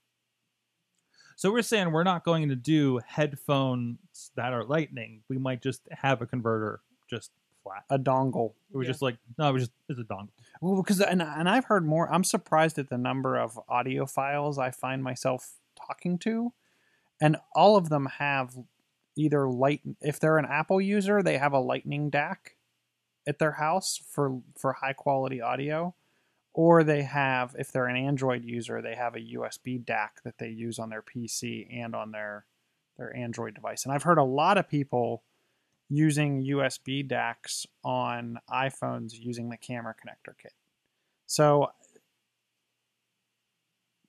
So we're saying we're not going to do headphones that are lightning. We might just have a converter just flat. A dongle. It was Yeah. just like no, it was just it's a dongle. Well, because and and I've heard more. I'm surprised at the number of audiophiles I find myself talking to, and all of them have either light. If they're an Apple user, they have a Lightning DAC at their house for for high quality audio, or they have if they're an Android user, they have a USB DAC that they use on their PC and on their their Android device. And I've heard a lot of people using USB DACs on iPhones using the camera connector kit. So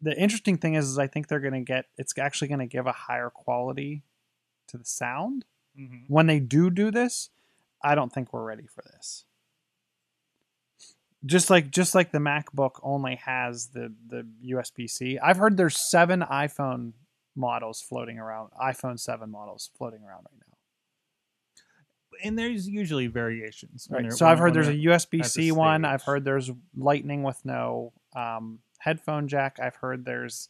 the interesting thing is, is I think they're going to get it's actually going to give a higher quality to the sound. Mm-hmm. When they do do this, I don't think we're ready for this. Just like just like the MacBook only has the the USB-C. I've heard there's 7 iPhone models floating around, iPhone 7 models floating around right now. And there's usually variations. Right. So I've heard there's a USB C one. I've heard there's Lightning with no um, headphone jack. I've heard there's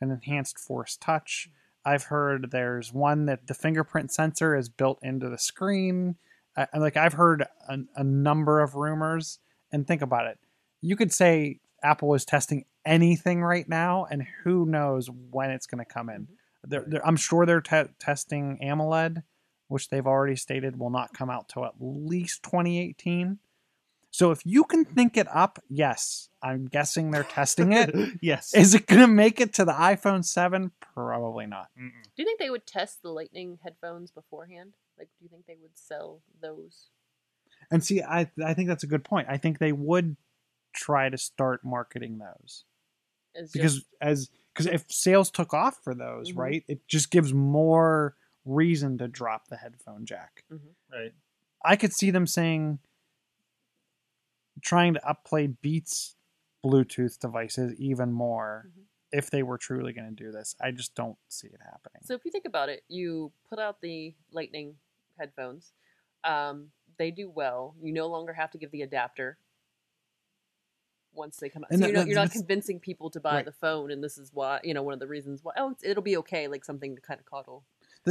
an enhanced Force Touch. I've heard there's one that the fingerprint sensor is built into the screen. I, I- like I've heard a, a number of rumors. And think about it. You could say Apple is testing anything right now, and who knows when it's going to come in. They're, they're, I'm sure they're te- testing AMOLED, which they've already stated will not come out till at least 2018. So if you can think it up, yes, I'm guessing they're testing it. yes. Is it going to make it to the iPhone 7? Probably not. Mm-mm. Do you think they would test the Lightning headphones beforehand? Like, do you think they would sell those? And see, I I think that's a good point. I think they would try to start marketing those As because just, as because if sales took off for those, Mhm. right, it just gives more reason to drop the headphone jack. Right. I could see them saying trying to upplay Beats Bluetooth devices even more Mhm. if they were truly going to do this. I just don't see it happening. so if you think about it, you put out the Lightning headphones. Um, they do well. You no longer have to give the adapter once they come out. And so that- you're, not, that- you're not convincing people to buy Right. the phone, and this is why you know one of the reasons why. Oh, it's, it'll be okay, like something to kind of coddle.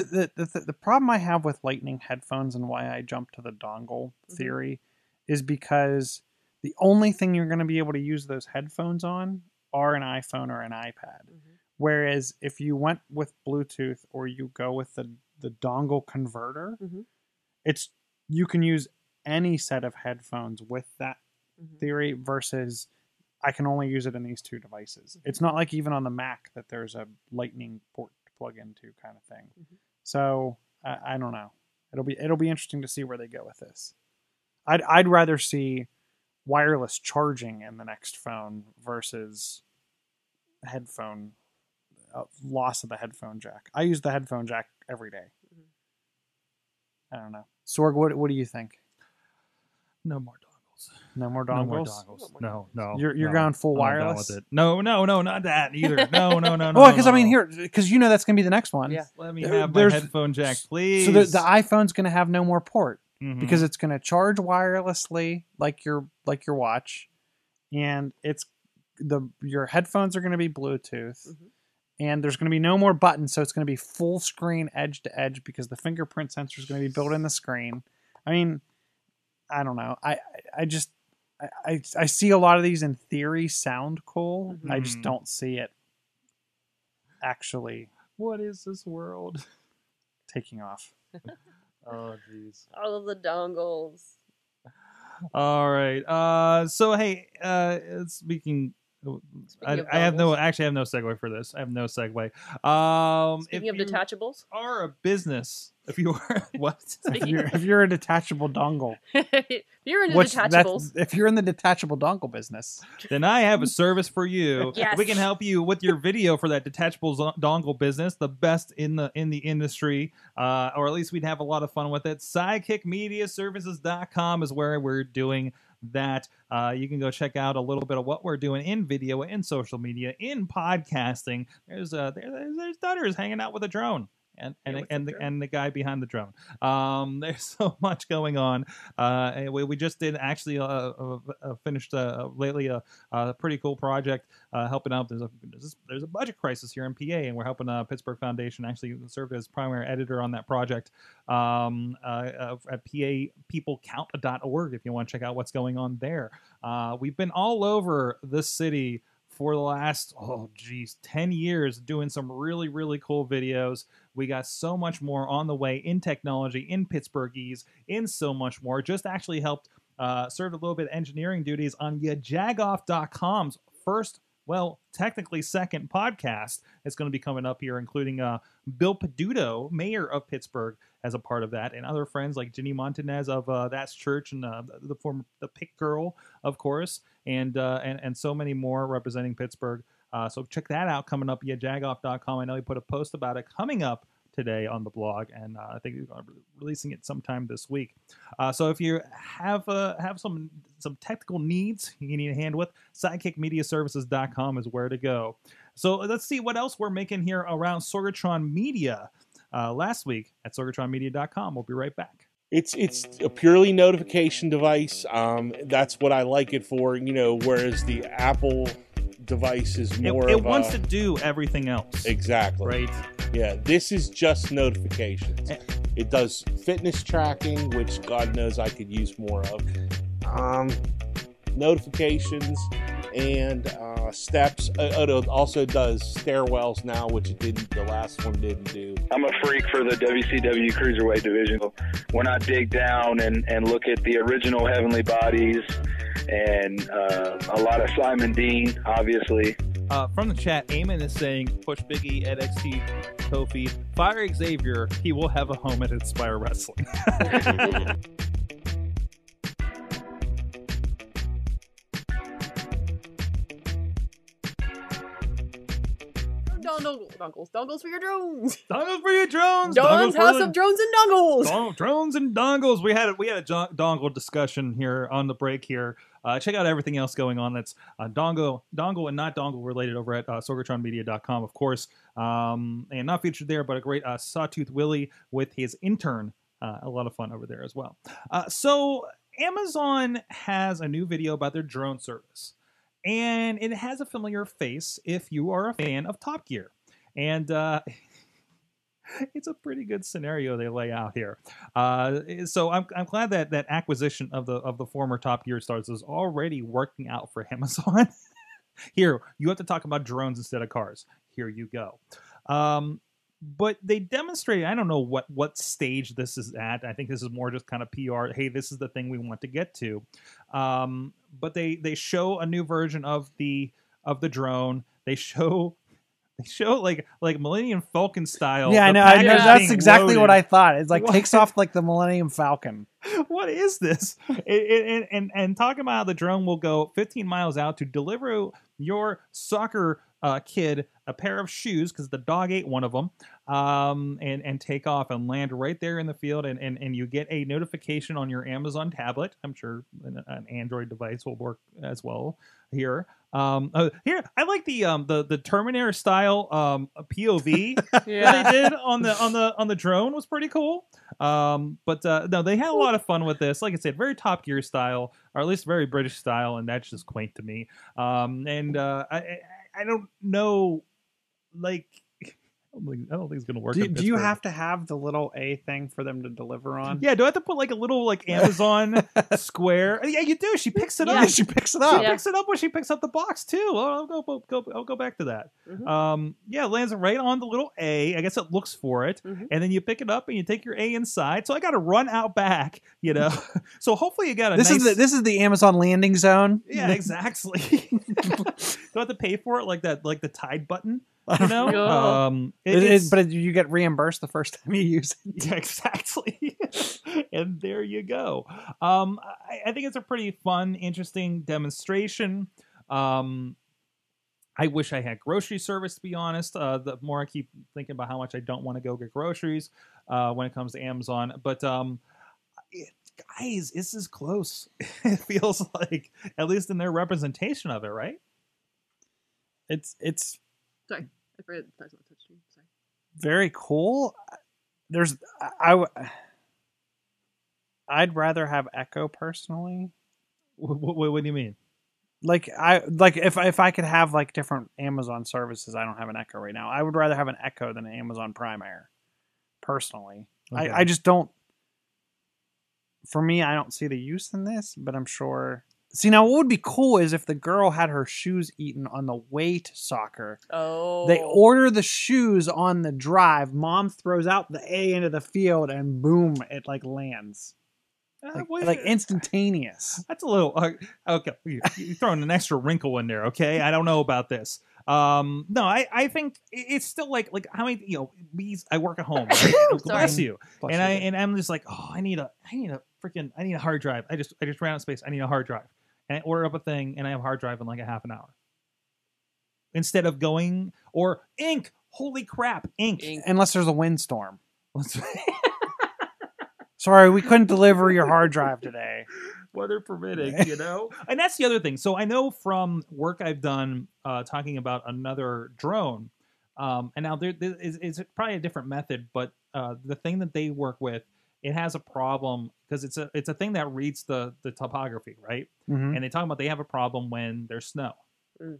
The, the, the, problem I have with Lightning headphones and why I jumped to the dongle Mhm. theory is because the only thing you're going to be able to use those headphones on are an iPhone or an iPad. Whereas if you went with Bluetooth or you go with the, the dongle converter, Mhm. it's you can use any set of headphones with that Mhm. theory versus I can only use it in these two devices. It's not like even on the Mac that there's a Lightning port plug into kind of thing. Mhm. So I, I don't know. It'll be it'll be interesting to see where they go with this. I'd I'd rather see wireless charging in the next phone versus headphone uh, loss of the headphone jack. I use the headphone jack every day. Mhm. I don't know. Sorg, what what do you think? No more dongles. No more No more dongles. dongles. No, no. You're- you're no. going full I'm wireless? with it. No, no, no, not that either. No, no, no, no. Oh, no, because no, I mean, here, because you know that's gonna be the next one. Yeah. Let me There- have my headphone jack, please. So the, the iPhone's gonna have no more port Mhm. because it's gonna charge wirelessly like your like your watch, and it's the your headphones are gonna be Bluetooth, Mhm. and there's gonna be no more buttons, so it's gonna be full screen edge to edge because the fingerprint sensor is gonna be built in the screen. I mean, I don't know. I I, I just I, I I see a lot of these in theory sound cool. I just Mhm. don't see it actually what is this world? taking off. Oh, jeez. All of the dongles. All right. Uh, so hey, uh, speaking. I, I have no actually I have no segue for this. I have no segue. Um, Speaking if of you detachables, are a business, if you are what? If you're, if you're a detachable dongle, if you're into which that's, detachables, if you're in the detachable dongle business, then I have a service for you. Yes. We can help you with your video for that detachable zo- dongle business, the best in the in the industry, uh, or at least we'd have a lot of fun with it. SidekickMediaServices.com is where we're doing that. Uh, you can go check out a little bit of what we're doing in video, in social media, in podcasting. There's uh, there, there's, there's Dutters hanging out with a drone. And Yeah, and, and, the, and the guy behind the drone. Um, there's so much going on. Uh, and we, we just did actually uh, uh, uh, finished uh, lately a, a pretty cool project uh, helping out. There's a there's, a budget crisis here in PA, and we're helping Pittsburgh Foundation actually served as primary editor on that project um, at papeoplecount.org if you want to check out what's going on there. Uh, we've been all over the city for the last oh geez 10 years doing some really really cool videos. We got so much more on the way in technology in pittsburghese in so much more. Just actually helped uh, served a little bit of engineering duties on yajagoff.com's first well technically second podcast it's going to be coming up here including uh, bill peduto mayor of pittsburgh as a part of that and other friends like ginny montanez of uh, that's church and uh, the, former the pick girl of course and uh, and and so many more representing Pittsburgh. Uh, so check that out coming up at jagoff.com. I know he put a post about it coming up today on the blog, and uh, I think we're releasing it sometime this week. Uh, so if you have uh, have some some technical needs you need a hand with, sidekickmediaservices.com is where to go. So let's see what else we're making here around Sorgatron Media. Uh, last week at sorgatronmedia.com. We'll be right back. It's it's a purely notification device. Um, that's what I like it for. You know, whereas the Apple device is It, more it of wants a, to do everything else, exactly right? Yeah, this is just notifications. It does fitness tracking, which God knows I could use more of. Um, notifications and uh, steps. Uh, it also does stairwells now, which it didn't. The last one didn't do. I'm a freak for the WCW Cruiserweight division. When I dig down and, and look at the original Heavenly Bodies and uh, a lot of Simon Dean, obviously. Uh, from the chat, Eamon is saying, push Biggie, at NXT, Kofi, fire Xavier. He will have a home at Inspire Wrestling. Dongle, dongles, dongles for your drones. dongles for your drones. Don's for House of Drones and Dongles. Don- drones and dongles. We had a, we had a jo- dongle discussion here on the break here. Uh, check out everything else going on that's uh, dongle, dongle and not dongle related over at uh, sorgatronmedia.com, of course. Um, and not featured there, but a great uh, Sawtooth Willie with his intern. Uh, a lot of fun over there as well. Uh, so Amazon has a new video about their drone service, and it has a familiar face if you are a fan of Top Gear. And uh, it's a pretty good scenario they lay out here. Uh, so I'm, I'm glad that that acquisition of the of the former Top Gear stars is already working out for Amazon. here, you have to talk about drones instead of cars. Here you go. Um, but they demonstrated. I don't know what what stage this is at. I think this is more just kind of PR. Hey, this is the thing we want to get to. Um, but they they show a new version of the of the drone. They show they show like like Millennium Falcon style. yeah, I know. I know. That's exactly what. I thought. It's like What? takes off like the Millennium Falcon. what is this? And, and, and, and talking about how the drone will go 15 miles out to deliver your soccer uh, kid a pair of shoes because the dog ate one of them, um, and and take off and land right there in the field, and, and and you get a notification on your Amazon tablet. I'm sure an, an Android device will work as well here. Um, uh, here I like the um the the Terminator style um POV that they did on the on the on the drone was pretty cool. Um, but uh, no, they had a lot of fun with this. Like I said, very Top Gear style, or at least very British style, and that's just quaint to me. Um, and uh, I I don't know, like. I don't think, I don't think it's gonna work. Do, do you have to have the little A thing for them to deliver on? Yeah, do I have to put like a little like Amazon square? Yeah, you do. She picks it Yeah. up. she picks it She up. Yeah. picks it up when she picks up the box too. Oh, I'll go, go, go I'll go back to that. Mhm. Um, yeah, it lands right on the little A. I guess it looks for it, Mhm. and then you pick it up and you take your A inside. So I got to run out back, you know. so hopefully you got a This nice. is the this is the Amazon landing zone. yeah, exactly. Don't have to pay for it like that, like the Tide button, you know. Yeah. Um, it- It- it- it's- but you get reimbursed the first time you use it. Yeah, exactly. and there you go. Um, I, I think it's a pretty fun, interesting demonstration. Um, I wish I had grocery service, to be honest. Uh, the more I keep thinking about how much I don't want to go get groceries uh, when it comes to Amazon. But um, it, guys, this is close. it feels like, at least in their representation of it, right? It's it's Sorry, I forgot to touch touch screen. Sorry. very cool. There's I, I'd rather have Echo personally. What, what, what do you mean? Like I like if if I could have like different Amazon services, I don't have an Echo right now. I would rather have an Echo than an Amazon Prime Air. Personally, Okay. I I just don't. For me, I don't see the use in this, but I'm sure. See now, what would be cool is if the girl had her shoes eaten on the way to soccer. Oh, They order the shoes on the drive. Mom throws out the A into the field, and boom, it like lands Uh, like, what- like instantaneous. That's a little uh, okay. You, you're throwing an extra wrinkle in there. Okay, I don't know about this. Um, no, I, I think it's still like like how many you know these. I work at home. Right? Bless you. Bless and you. I and I'm just like, oh, I need a I need a freaking I need a hard drive. I just I just ran out of space. I need a hard drive. And I order up a thing, and I have hard drive in like a half an hour. Instead of going or ink. Holy crap, ink. Ink. Unless there's a windstorm. Sorry, we couldn't deliver your hard drive today. weather permitting, you know? and that's the other thing. So I know from work I've done uh, talking about another drone, um, and now there, there is, is probably a different method, but uh, the thing that they work with, it has a problem because it's a it's a thing that reads the the topography, right? Mhm. And they talk about they have a problem when there's snow. Mm.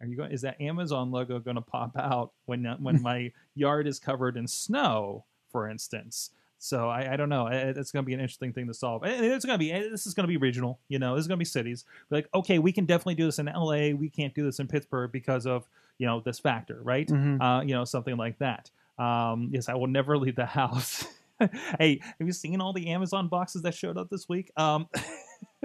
Are you going? Is that Amazon logo going to pop out when when my yard is covered in snow, for instance? So I, I don't know. It's going to be an interesting thing to solve. And It's going to be this is going to be regional. You know, this is going to be cities. Like, okay, we can definitely do this in LA. We can't do this in Pittsburgh because of you know this factor, right? Mhm. Uh, you know, something like that. Um, yes, I will never leave the house. hey, have you seen all the Amazon boxes that showed up this week? Um,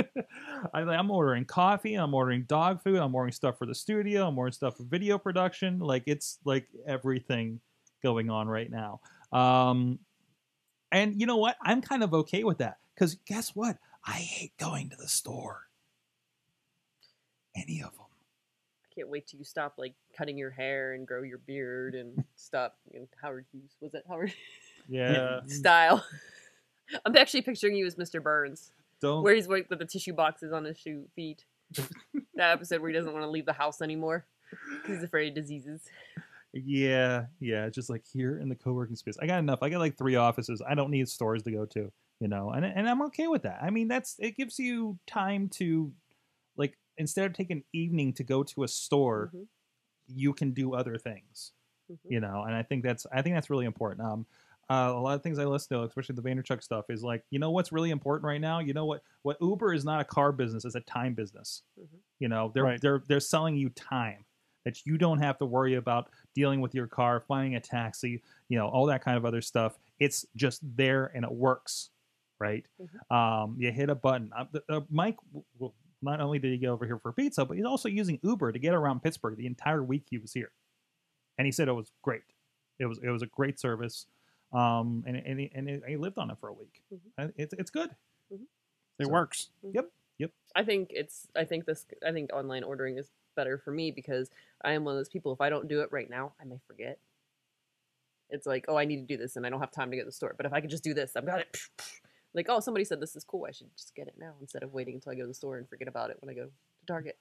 I, I'm ordering coffee. I'm ordering dog food. I'm ordering stuff for the studio. I'm ordering stuff for video production. Like it's like everything going on right now. Um, and you know what? I'm kind of okay with that because guess what? I hate going to the store. Any of them. I can't wait till you stop like cutting your hair and grow your beard and stop. You know, Howard Hughes was it Howard Yeah. style? I'm actually picturing you as Mr. Burns, Don't. where he's with the tissue boxes on his shoe feet. that episode where he doesn't want to leave the house anymore because he's afraid of diseases. Yeah, yeah. Just like here in the co-working space, I got enough. I got like three offices. I don't need stores to go to, you know, and and I'm okay with that. I mean, that's it gives you time to, like, instead of taking evening to go to a store, Mhm, you can do other things, mhm. you know. And I think that's I think that's really important. Um, uh, a lot of things I listen to, especially the Vaynerchuk stuff, is like, you know, what's really important right now. You know what? What Uber is not a car business; it's a time business. Mhm. You know, they're Right. they're they're selling you time that you don't have to worry about dealing with your car, finding a taxi, you know, all that kind of other stuff. It's just there and it works, right? Um, you hit a button. Uh, the- uh, Mike, w- w- not only did he go over here for pizza, but he's also using Uber to get around Pittsburgh the entire week he was here, and he said it was great. It was it was a great service, um, and and he, and he lived on it for a week. Mhm. Uh, It's it's good. It So- works. Yep. Yep. I think it's I think this I think online ordering is better for me because I am one of those people if I don't do it right now, I may forget. It's like, oh, I need to do this and I don't have time to go to the store. But if I could just do this, I've got it. Like, oh, somebody said this is cool. I should just get it now instead of waiting until I go to the store and forget about it when I go to Target.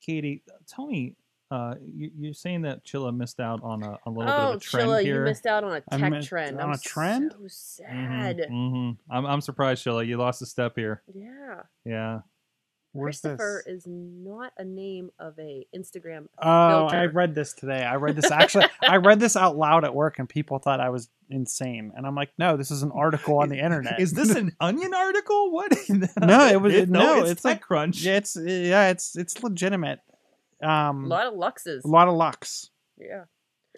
Katie, tell me, uh, you, you're saying that Chilla missed out on a, a little bit Oh, of a trend Chilla, here. you missed out on a tech missed trend. on I'm a trend? So sad. hmm I'm I'm surprised, Chilla. You lost a step here. Yeah. Yeah. Where's Christopher this? is not a name of a Instagram. Oh, I read this today. I read this actually. I read this out loud at work, and people thought I was insane. And I'm like, no, this is an article on the internet. Is this an Onion article? What? No, it was- no, it's, it's like- TechCrunch. yeah, it's yeah, it's it's legitimate. A Um, lot of Luxes. a lot of Lux, Yeah.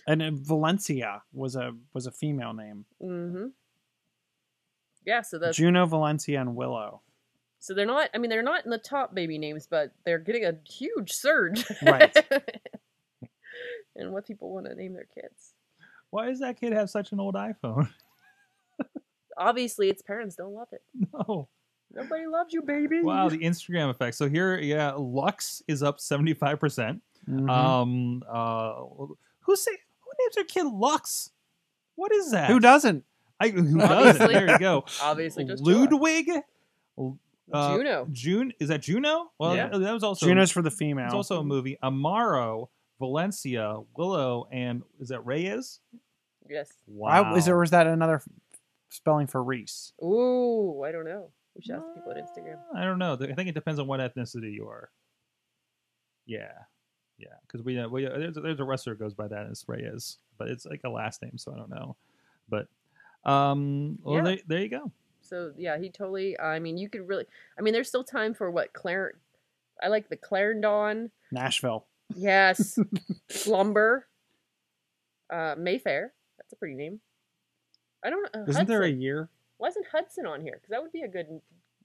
and uh, Valencia was a was a female name. Mm-hmm. Yeah, so that's Juno, Valencia, and Willow. so they're not I mean they're not in the top baby names, but they're getting a huge surge. Right. and what people want to name their kids. Why does that kid have such an old iPhone? Obviously its parents don't love it. no. Nobody loves you, baby. Wow, the Instagram effect. So here, yeah, Lux is up 75%. Mhm. Um, uh, who say who names their kid Lux? What is that? Who doesn't? I, who Obviously. doesn't? There you go. Obviously just Ludwig. Uh, Juno. June is that Juno? Well, Yeah. that was also Juno's for the female. It's also a movie. Amaro, Valencia, Willow, and is that Reyes? Yes. Why, is there was that another f- spelling for Reese? Ooh, I don't know. We should ask the people at Instagram. I don't know. I think it depends on what ethnicity you are. Yeah, yeah. Because we, uh, we uh, there's, a- there's a wrestler goes by that as Reyes, but it's like a last name, so I don't know. But um, well, Yeah. there, there you go. So yeah, he totally. I mean, you could really. I mean, there's still time for what Claire. I like the Clarendon. Nashville. Yes, Slumber. Uh, Mayfair. That's a pretty name. I don't know. Uh, Isn't there a year? Why isn't Hudson on here? Because that would be a good.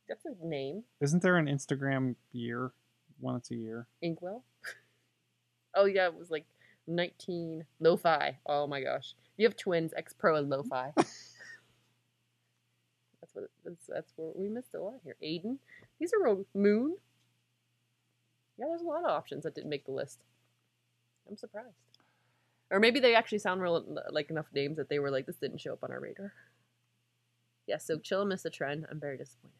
That's a name. Isn't there an Instagram year? One that's a year. Inkwell. oh yeah, it was like 19 lo-fi. Oh my gosh, you have twins, X Pro and lo-fi. that's what. That's, that's where we missed a lot here. Aden. These are real Moon. Yeah, there's a lot of options that didn't make the list. I'm surprised. Or maybe they actually sound real like enough names that they were like, this didn't show up on our radar. Yeah, so Chilla missed the trend. I'm very disappointed.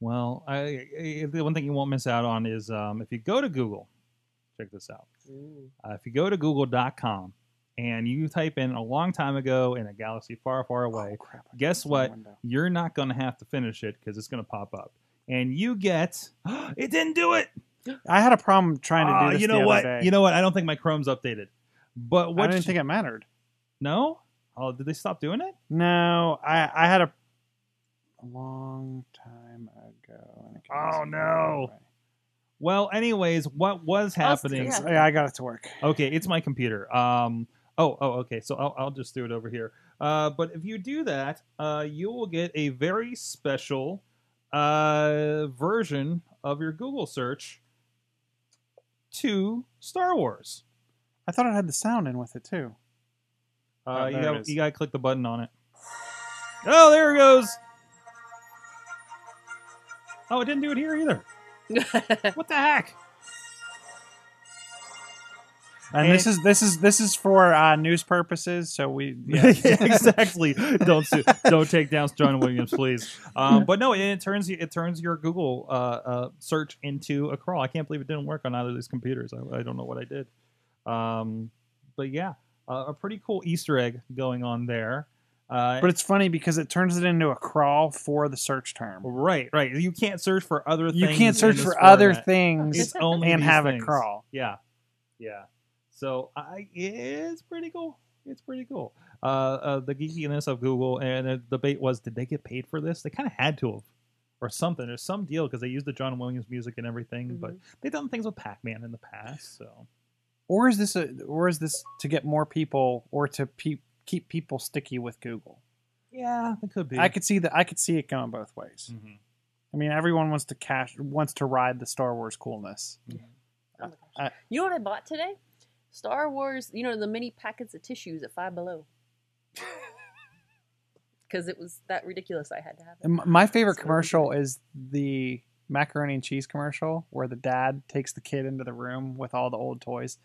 Well, I, I the one thing you won't miss out on is um, if you go to Google, check this out. Uh, if you go to google.com and you type in a long time ago in a galaxy far, far away, Oh, crap. Guess what? You're not going to have to finish it because it's going to pop up. And you get, it didn't do it. I had a problem trying to do this you the know other what? day. You know what? I don't think my Chrome's updated. But I what? didn't think it mattered. no. Oh, did they stop doing it? No, I I had a, a long time ago. and it Oh, no. Well, anyways, what was happening? yeah. Yeah, I got it to work. Okay, it's my computer. Um. Oh, oh, okay. So I'll, I'll just do it over here. Uh, but if you do that, uh, you will get a very special uh, version of your Google search to Star Wars. I thought it had the sound in with it too. Uh, Oh, you got is. you got to click the button on it. Oh, there it goes. Oh, it didn't do it here either. What the heck? And, And- this is this is this is for uh, news purposes. So we Yeah, yeah. exactly. don't sue, don't take down John Williams, please. Um, but no, it, it turns you- it turns your Google uh, uh, search into a crawl. I can't believe it didn't work on either of these computers. I, I don't know what I did. Um, but yeah, uh, a pretty cool Easter egg going on there. Uh, But it's funny because it turns it into a crawl for the search term. right, right. You can't search for other. Things. You can't search in this for other things It's only and have things. it crawl. Yeah, yeah. So I, it's pretty cool. It's pretty cool. Uh, uh, the geekiness of Google and the debate was, did they get paid for this? They kind of had to have, or something. There's some deal because they used the John Williams music and everything. But Mhm. they've done things with Pac-Man in the past. So or is this a, or is this to get more people or to pe- keep people sticky with Google? Yeah, it could be. I could see that. I could see it going both ways. Mhm. I mean, everyone wants to cash wants to ride the Star Wars coolness. Oh. I- you know what I bought today? Star Wars. You know the mini packets of tissues at Five Below. Because it was that ridiculous, I had to have it. My favorite So commercial is the macaroni and cheese commercial where the dad takes the kid into the room with all the old toys,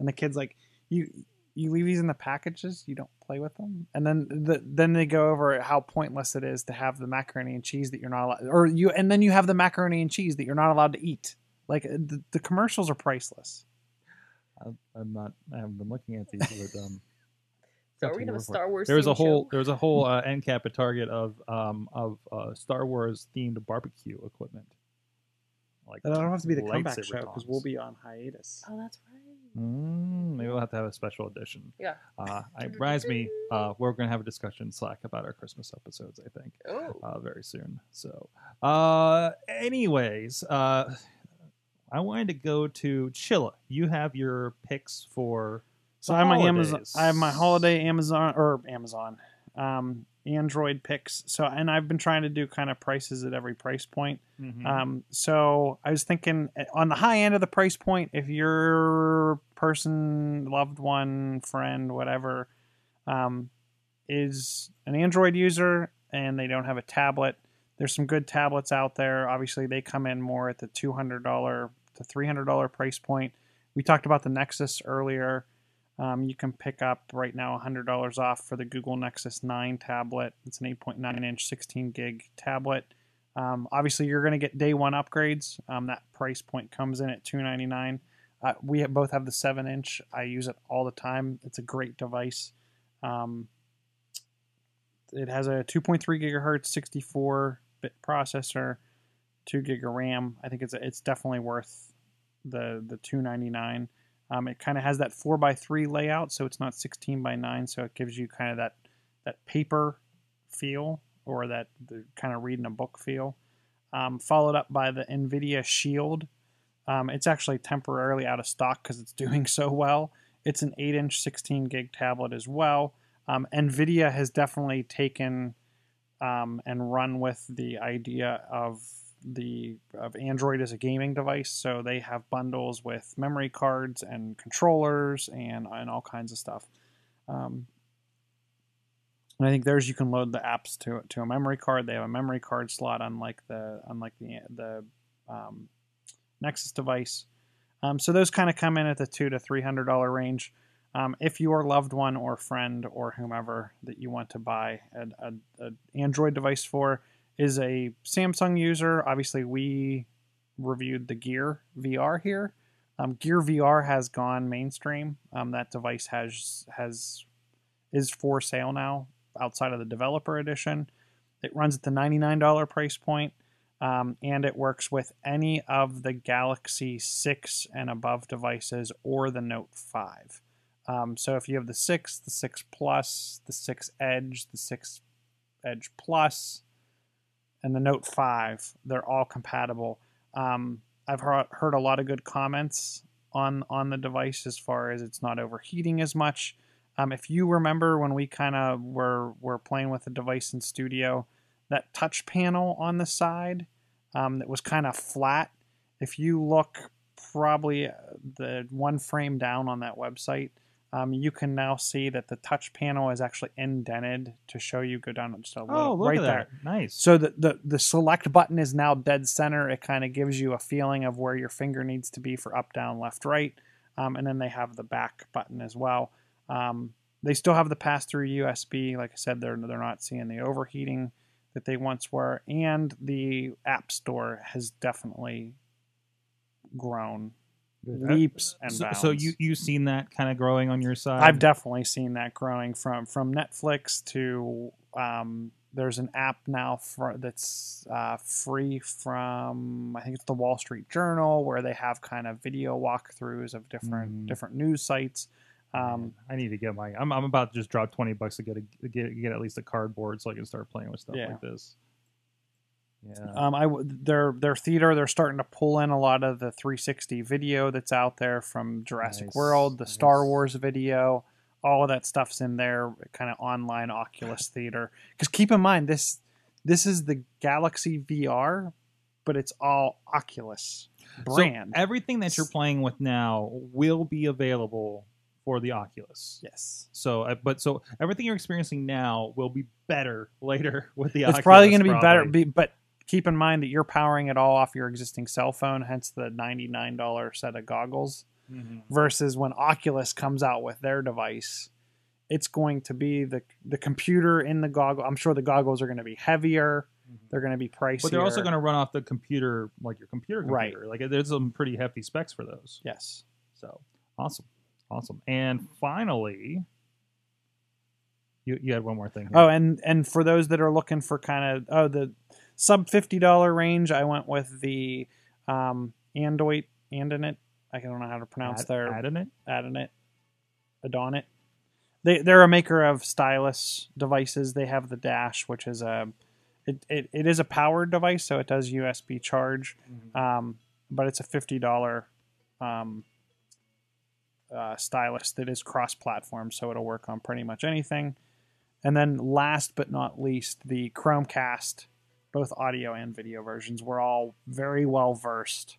and the kid's like, "You you leave these in the packages, you don't play with them." And then the, then they go over how pointless it is to have the macaroni and cheese that you're not allowed, or you, and then you have the macaroni and cheese that you're not allowed to eat. Like uh, the, the commercials are priceless. I- I'm not. I haven't been looking at these, but um. So are we gonna have a work for it. Star Wars? There was a whole show? there was a whole uh, end cap at Target of um of uh, Star Wars themed barbecue equipment. Like That'll have to be the comeback show because we'll be on hiatus. Oh, that's right. Mm, maybe we'll have to have a special edition. Yeah. Uh, it reminds me, uh, we're going to have a discussion in Slack about our Christmas episodes. I think Oh, uh, very soon. So, uh, anyways, uh, I wanted to go to Chilla. You have your picks for So I have my Amazon. I have my holiday Amazon or Amazon, um, Android picks. So and I've been trying to do kind of prices at every price point. Mhm. Um, so I was thinking uh, on the high end of the price point, if your person, loved one, friend, whatever, um, is an Android user and they don't have a tablet, there's some good tablets out there. Obviously, they come in more at the two hundred dollar to three hundred dollar price point. We talked about the Nexus earlier. Um, you can pick up right now $100 off for the Google Nexus 9 tablet. It's an 8.9 inch, 16 gig tablet. Um, obviously, you're going to get day one upgrades. Um, that price point comes in at 299. Uh, we have, both have the 7 inch. I use it all the time. It's a great device. Um, it has a 2.3 gigahertz, 64 bit processor, 2 gig of RAM. I think it's it's definitely worth the the 299. Um, it kind of has that four by three layout, so it's not 16 by nine, so it gives you kind of that that paper feel or that kind of reading a book feel. Um, followed up by the NVIDIA Shield. Um, it's actually temporarily out of stock because it's doing so well. It's an 8 inch, 16 gig tablet as well. Um, NVIDIA has definitely taken um, and run with the idea of the of Android as a gaming device. So they have bundles with memory cards and controllers and and all kinds of stuff. Um, and I think theirs you can load the apps to to a memory card. They have a memory card slot, unlike the unlike the the um, Nexus device. Um, so those kind of come in at the two to three hundred dollar range. Um, if your loved one or friend or whomever that you want to buy an Android device for is a Samsung user, obviously we reviewed the Gear VR here. Um, Gear VR has gone mainstream. Um, that device has has is for sale now outside of the developer edition. It runs at the $99 price point, um, and it works with any of the Galaxy 6 and above devices or the Note 5. Um, so if you have the 6, the 6 Plus, the 6 Edge, the 6 Edge Plus, and the Note 5, they're all compatible. Um, I've heard, heard a lot of good comments on on the device as far as it's not overheating as much. Um, if you remember when we kind of were were playing with the device in studio, that touch panel on the side um, that was kind of flat. If you look probably uh, the one frame down on that website, um, you can now see that the touch panel is actually indented to show you go down just a little oh, look right at there. that! Nice. So the, the the select button is now dead center. It kind of gives you a feeling of where your finger needs to be for up, down, left, right. Um, and then they have the back button as well. Um, they still have the pass through USB. Like I said, they're they're not seeing the overheating that they once were, and the App Store has definitely grown leaps and so, bounds. so you you seen that kind of growing on your side? I've definitely seen that growing from from Netflix to um, there's an app now for that's uh, free from I think it's the Wall Street Journal where they have kind of video walkthroughs of different Mm. different news sites. Um, I need to get my. I'm, I'm about to just drop twenty bucks to get a get get at least a cardboard so I can start playing with stuff Yeah. like this. Yeah. Um, I w- their their theater they're starting to pull in a lot of the 360 video that's out there from Jurassic Nice, World, the Star. Wars video, all of that stuff's in there. Kind of online Oculus theater. Because keep in mind this this is the Galaxy VR, but it's all Oculus brand. So everything that you're playing with now will be available for the Oculus. yes, So, uh, but so everything you're experiencing now will be better later with the Oculus. it's Oculus. probably going to be better. Be, but keep in mind that you're powering it all off your existing cell phone, hence the ninety nine dollar set of goggles. Mhm. versus when Oculus comes out with their device, it's going to be the the computer in the goggle. I'm sure the goggles are going to be heavier. They're going to be pricier. But they're also going to run off the computer, like your computer Right. Like there's some pretty hefty specs for those. yes. So awesome, awesome. And finally, you you had one more thing. here. Oh, and and for those that are looking for kind of oh the sub fifty dollar range, I went with the um, Android Andonit. I don't know how to pronounce Ad- their adding it. Adonit, Adonit. They they're a maker of stylus devices. They have the Dash, which is a it, it, it is a powered device, so it does USB charge. Um, but it's a fifty dollar um, uh, stylus that is cross platform, so it'll work on pretty much anything. And then last but not least, the Chromecast, both audio and video versions. We're all very well versed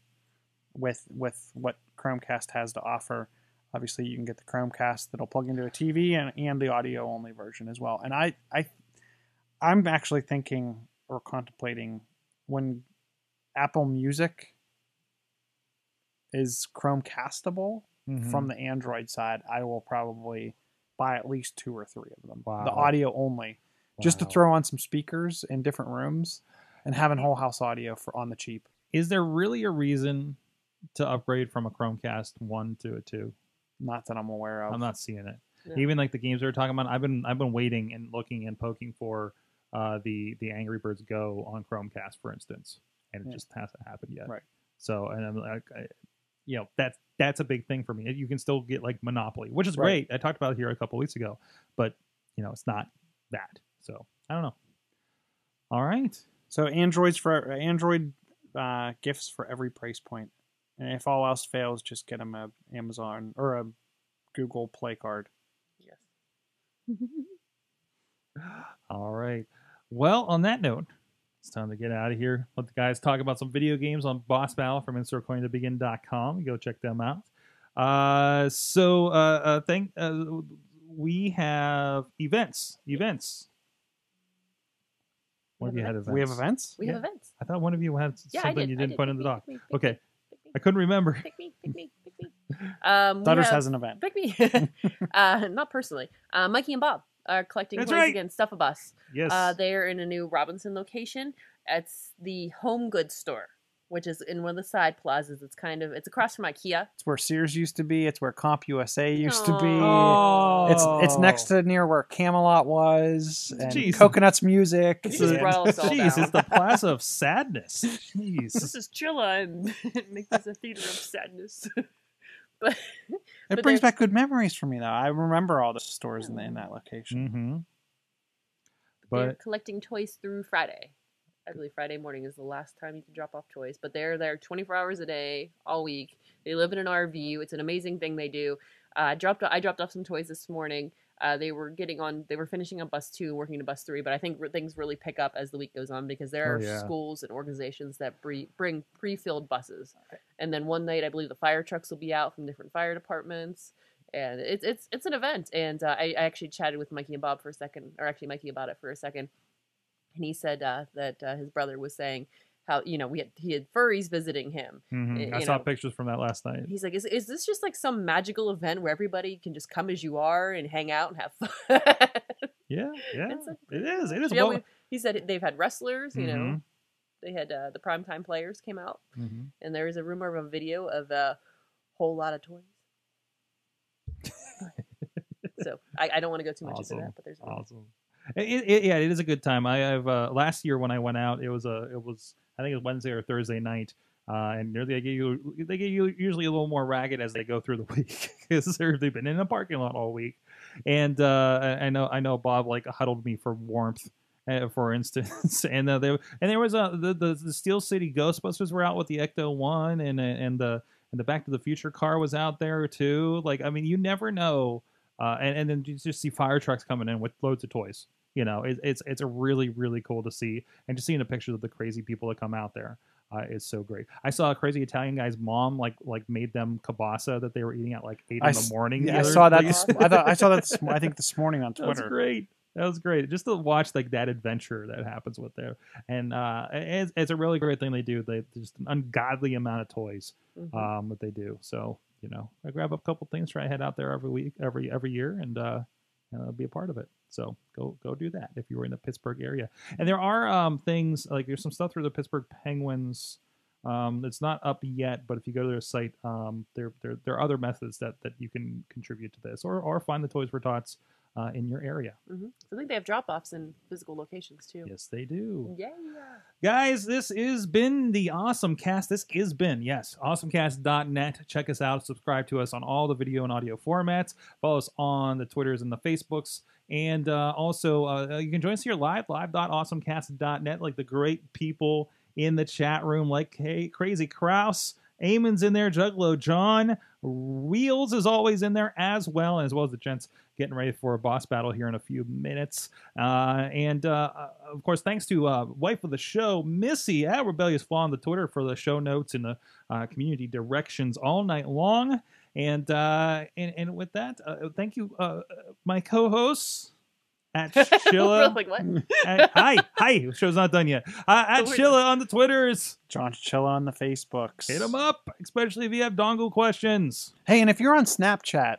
with with what Chromecast has to offer. Obviously, you can get the Chromecast that'll plug into a TV and, and the audio only version as well. And I, I, I'm actually thinking or contemplating when Apple Music is Chromecastable Mhm. from the Android side, I will probably buy at least two or three of them. Wow. The audio only, just to throw on some speakers in different rooms and having whole house audio for on the cheap. Is there really a reason to upgrade from a Chromecast one to a two? Not that I'm aware of. I'm not seeing it. No. Even like the games we were talking about, I've been I've been waiting and looking and poking for uh, the the Angry Birds Go on Chromecast, for instance, and it Yeah. just hasn't happened yet. Right. So, and I'm like, I, you know, that's that's a big thing for me. You can still get like Monopoly, which is Right. great. I talked about it here a couple weeks ago, but you know, it's not that. So I don't know. All right. So Androids for Android uh, gifts for every price point, and if all else fails, just get them a Amazon or a Google Play card. Yes. All right. Well, on that note, it's time to get out of here. Let the guys talk about some video games on Boss Battle from InsertCoinToBegin.com. Go check them out. Uh, so, uh, uh, thank, uh, we have events. Events. One of you had events. We have events. We Yeah. have events. I thought one of you had Yeah, something did. you didn't did. put Pick in the me, doc. me, Okay. me, pick me, I couldn't remember. Pick me, pick me, pick me. Um, we Thutters have- has an event. Pick me. uh, not personally. Uh, Mikey and Bob are collecting That's toys right. again. Stuff a bus. Yes. Uh, they are in a new Robinson location. It's the Home Goods store, which is in one of the side plazas. It's kind of it's across from IKEA. It's where Sears used to be. It's where CompUSA used to be. oh. It's it's next to near where Camelot was and Jeez. Coconuts Music. You It's just a- and- brought us all Jeez, it's the plaza of sadness. Jeez. This Jeez. is Chilla and make this a theater of sadness. but it but brings back good memories for me though. I remember all the stores in, the, in that location. mm-hmm. they're But collecting toys through Friday. I believe Friday morning is the last time you can drop off toys, but they're there 24 hours a day, all week. They live in an RV. It's an amazing thing they do. Uh, I dropped I dropped off some toys this morning. Uh, they were getting on. They were finishing up bus two and working to bus three, but I think re- things really pick up as the week goes on because there Oh, are yeah. schools and organizations that bre- bring pre-filled buses. And then one night, I believe the fire trucks will be out from different fire departments, and it's it's it's an event. And uh, I, I actually chatted with Mikey and Bob for a second, or actually Mikey about it for a second, and he said uh, that uh, his brother was saying how you know we had he had furries visiting him. mhm, y- I saw know. pictures from that last night. He's like, is is this just like some magical event where everybody can just come as you are and hang out and have fun? Yeah, yeah, like- it is. It is. Yeah, we- he said they've had wrestlers, you know, Mhm. they had uh, the primetime players came out, mhm. and there is a rumor of a video of a whole lot of toys. so I, I don't want to go too much Awesome. into that, but there's. Awesome. It, it, yeah, it is a good time. I have uh, last year when I went out, it was a it was I think it was Wednesday or Thursday night, uh, and they get you they get you usually a little more ragged as they go through the week because they've been in a parking lot all week, and uh, I know I know Bob like huddled me for warmth uh, for instance. and uh, there and there was a the, the the Steel City Ghostbusters were out with the Ecto One, and and the and the Back to the Future car was out there too. Like I mean, you never know. Uh, and and then you just see fire trucks coming in with loads of toys. You know, it, it's it's a really really cool to see, and just seeing the pictures of the crazy people that come out there. Uh, is so great. I saw a crazy Italian guy's mom like like made them kielbasa that they were eating at like eight I in the morning. Yeah, the I saw that. This, I thought I saw that. This, I think this morning on Twitter. That's Twitter. great. That was great. Just to watch like that adventure that happens with there, and uh, it's, it's a really great thing they do. They just an ungodly amount of toys Mhm. um, that they do. So you know, I grab a couple things, try to head out there every week, every every year, and uh, uh, be a part of it. So go go do that if you were in the Pittsburgh area. And there are um, things like there's some stuff through the Pittsburgh Penguins. Um, it's not up yet, but if you go to their site, um, there, there there are other methods that that you can contribute to this, or or find the Toys for Tots uh, in your area. hmm I think they have drop offs in physical locations too. Yes, they do. Yeah. Guys, this has been the Awesome Cast. This is been, yes, awesomecast.net. Check us out. Subscribe to us on all the video and audio formats. Follow us on the Twitters and the Facebooks. And uh, also, uh, you can join us here live, live.awesomecast.net, like the great people in the chat room, like hey, Crazy Kraus. Eamon's in there, Juggalo John. Wheels is always in there as well, as well as the gents getting ready for a boss battle here in a few minutes. Uh, and uh, uh, of course, thanks to uh, wife of the show, Missy at Rebellious Flaw on the Twitter for the show notes and the uh, community directions all night long. And uh, and, and with that, thank you, my co-hosts at Chilla. like what? at- hi, hi. Show's not done yet. Uh, at We're- Chilla on the Twitters. John Chilla on the Facebooks. Hit them up, especially if you have dongle questions. Hey, and if you're on Snapchat,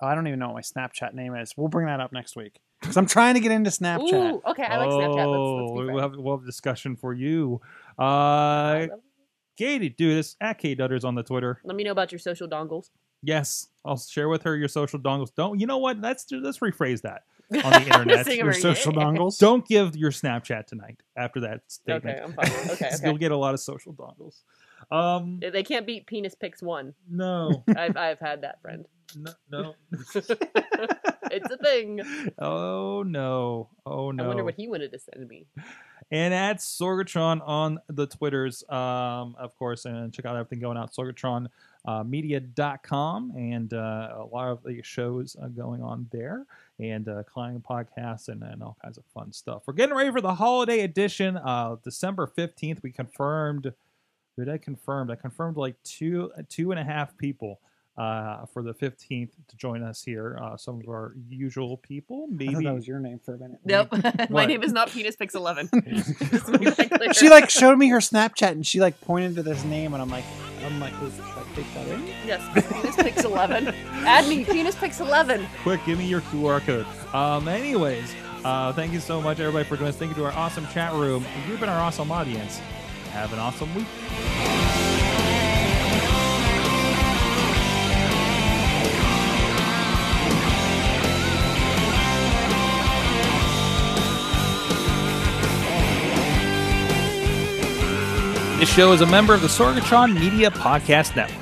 oh, I don't even know what my Snapchat name is. We'll bring that up next week because I'm trying to get into Snapchat. Ooh, okay. I like Snapchat. Let's, let's Oh, we'll have we'll have a discussion for you. Uh, I Katie, do this at K Dutters on the Twitter. Let me know about your social dongles. Yes, I'll share with her your social dongles. Don't you know what? Let's do let's rephrase that. On the internet, Your social yeah. dongles. Don't give your Snapchat tonight after that statement. Okay, I'm fine. Okay, You'll get a lot of social dongles. Um, They can't beat penis pics one. no, I've I've had that friend. no, no. it's a thing. Oh no, oh no. I wonder what he wanted to send me. and at Sorgatron on the Twitters, um, of course, and check out everything going out Sorgatron uh, media.com and uh, a lot of the shows uh, going on there and uh, climbing podcasts and, and all kinds of fun stuff. We're getting ready for the holiday edition. Uh, December 15th, we confirmed. Who did I confirmed? I confirmed like two two and a half people uh, for the 15th to join us here. Uh, some of our usual people, I maybe. that was your name for a minute. Nope. My name is not penis pics eleven. Just to make that clear. She like showed me her Snapchat and she like pointed to this name and I'm like, I'm like, "Ooh, should I take that in? yes, penis picks eleven. Add me, penis picks eleven. quick, give me your QR code. Um, anyways, uh, thank you so much, everybody, for joining us. Thank you to our awesome chat room. You've been our awesome audience. Have an awesome week. This show is a member of the Sorgatron Media Podcast Network.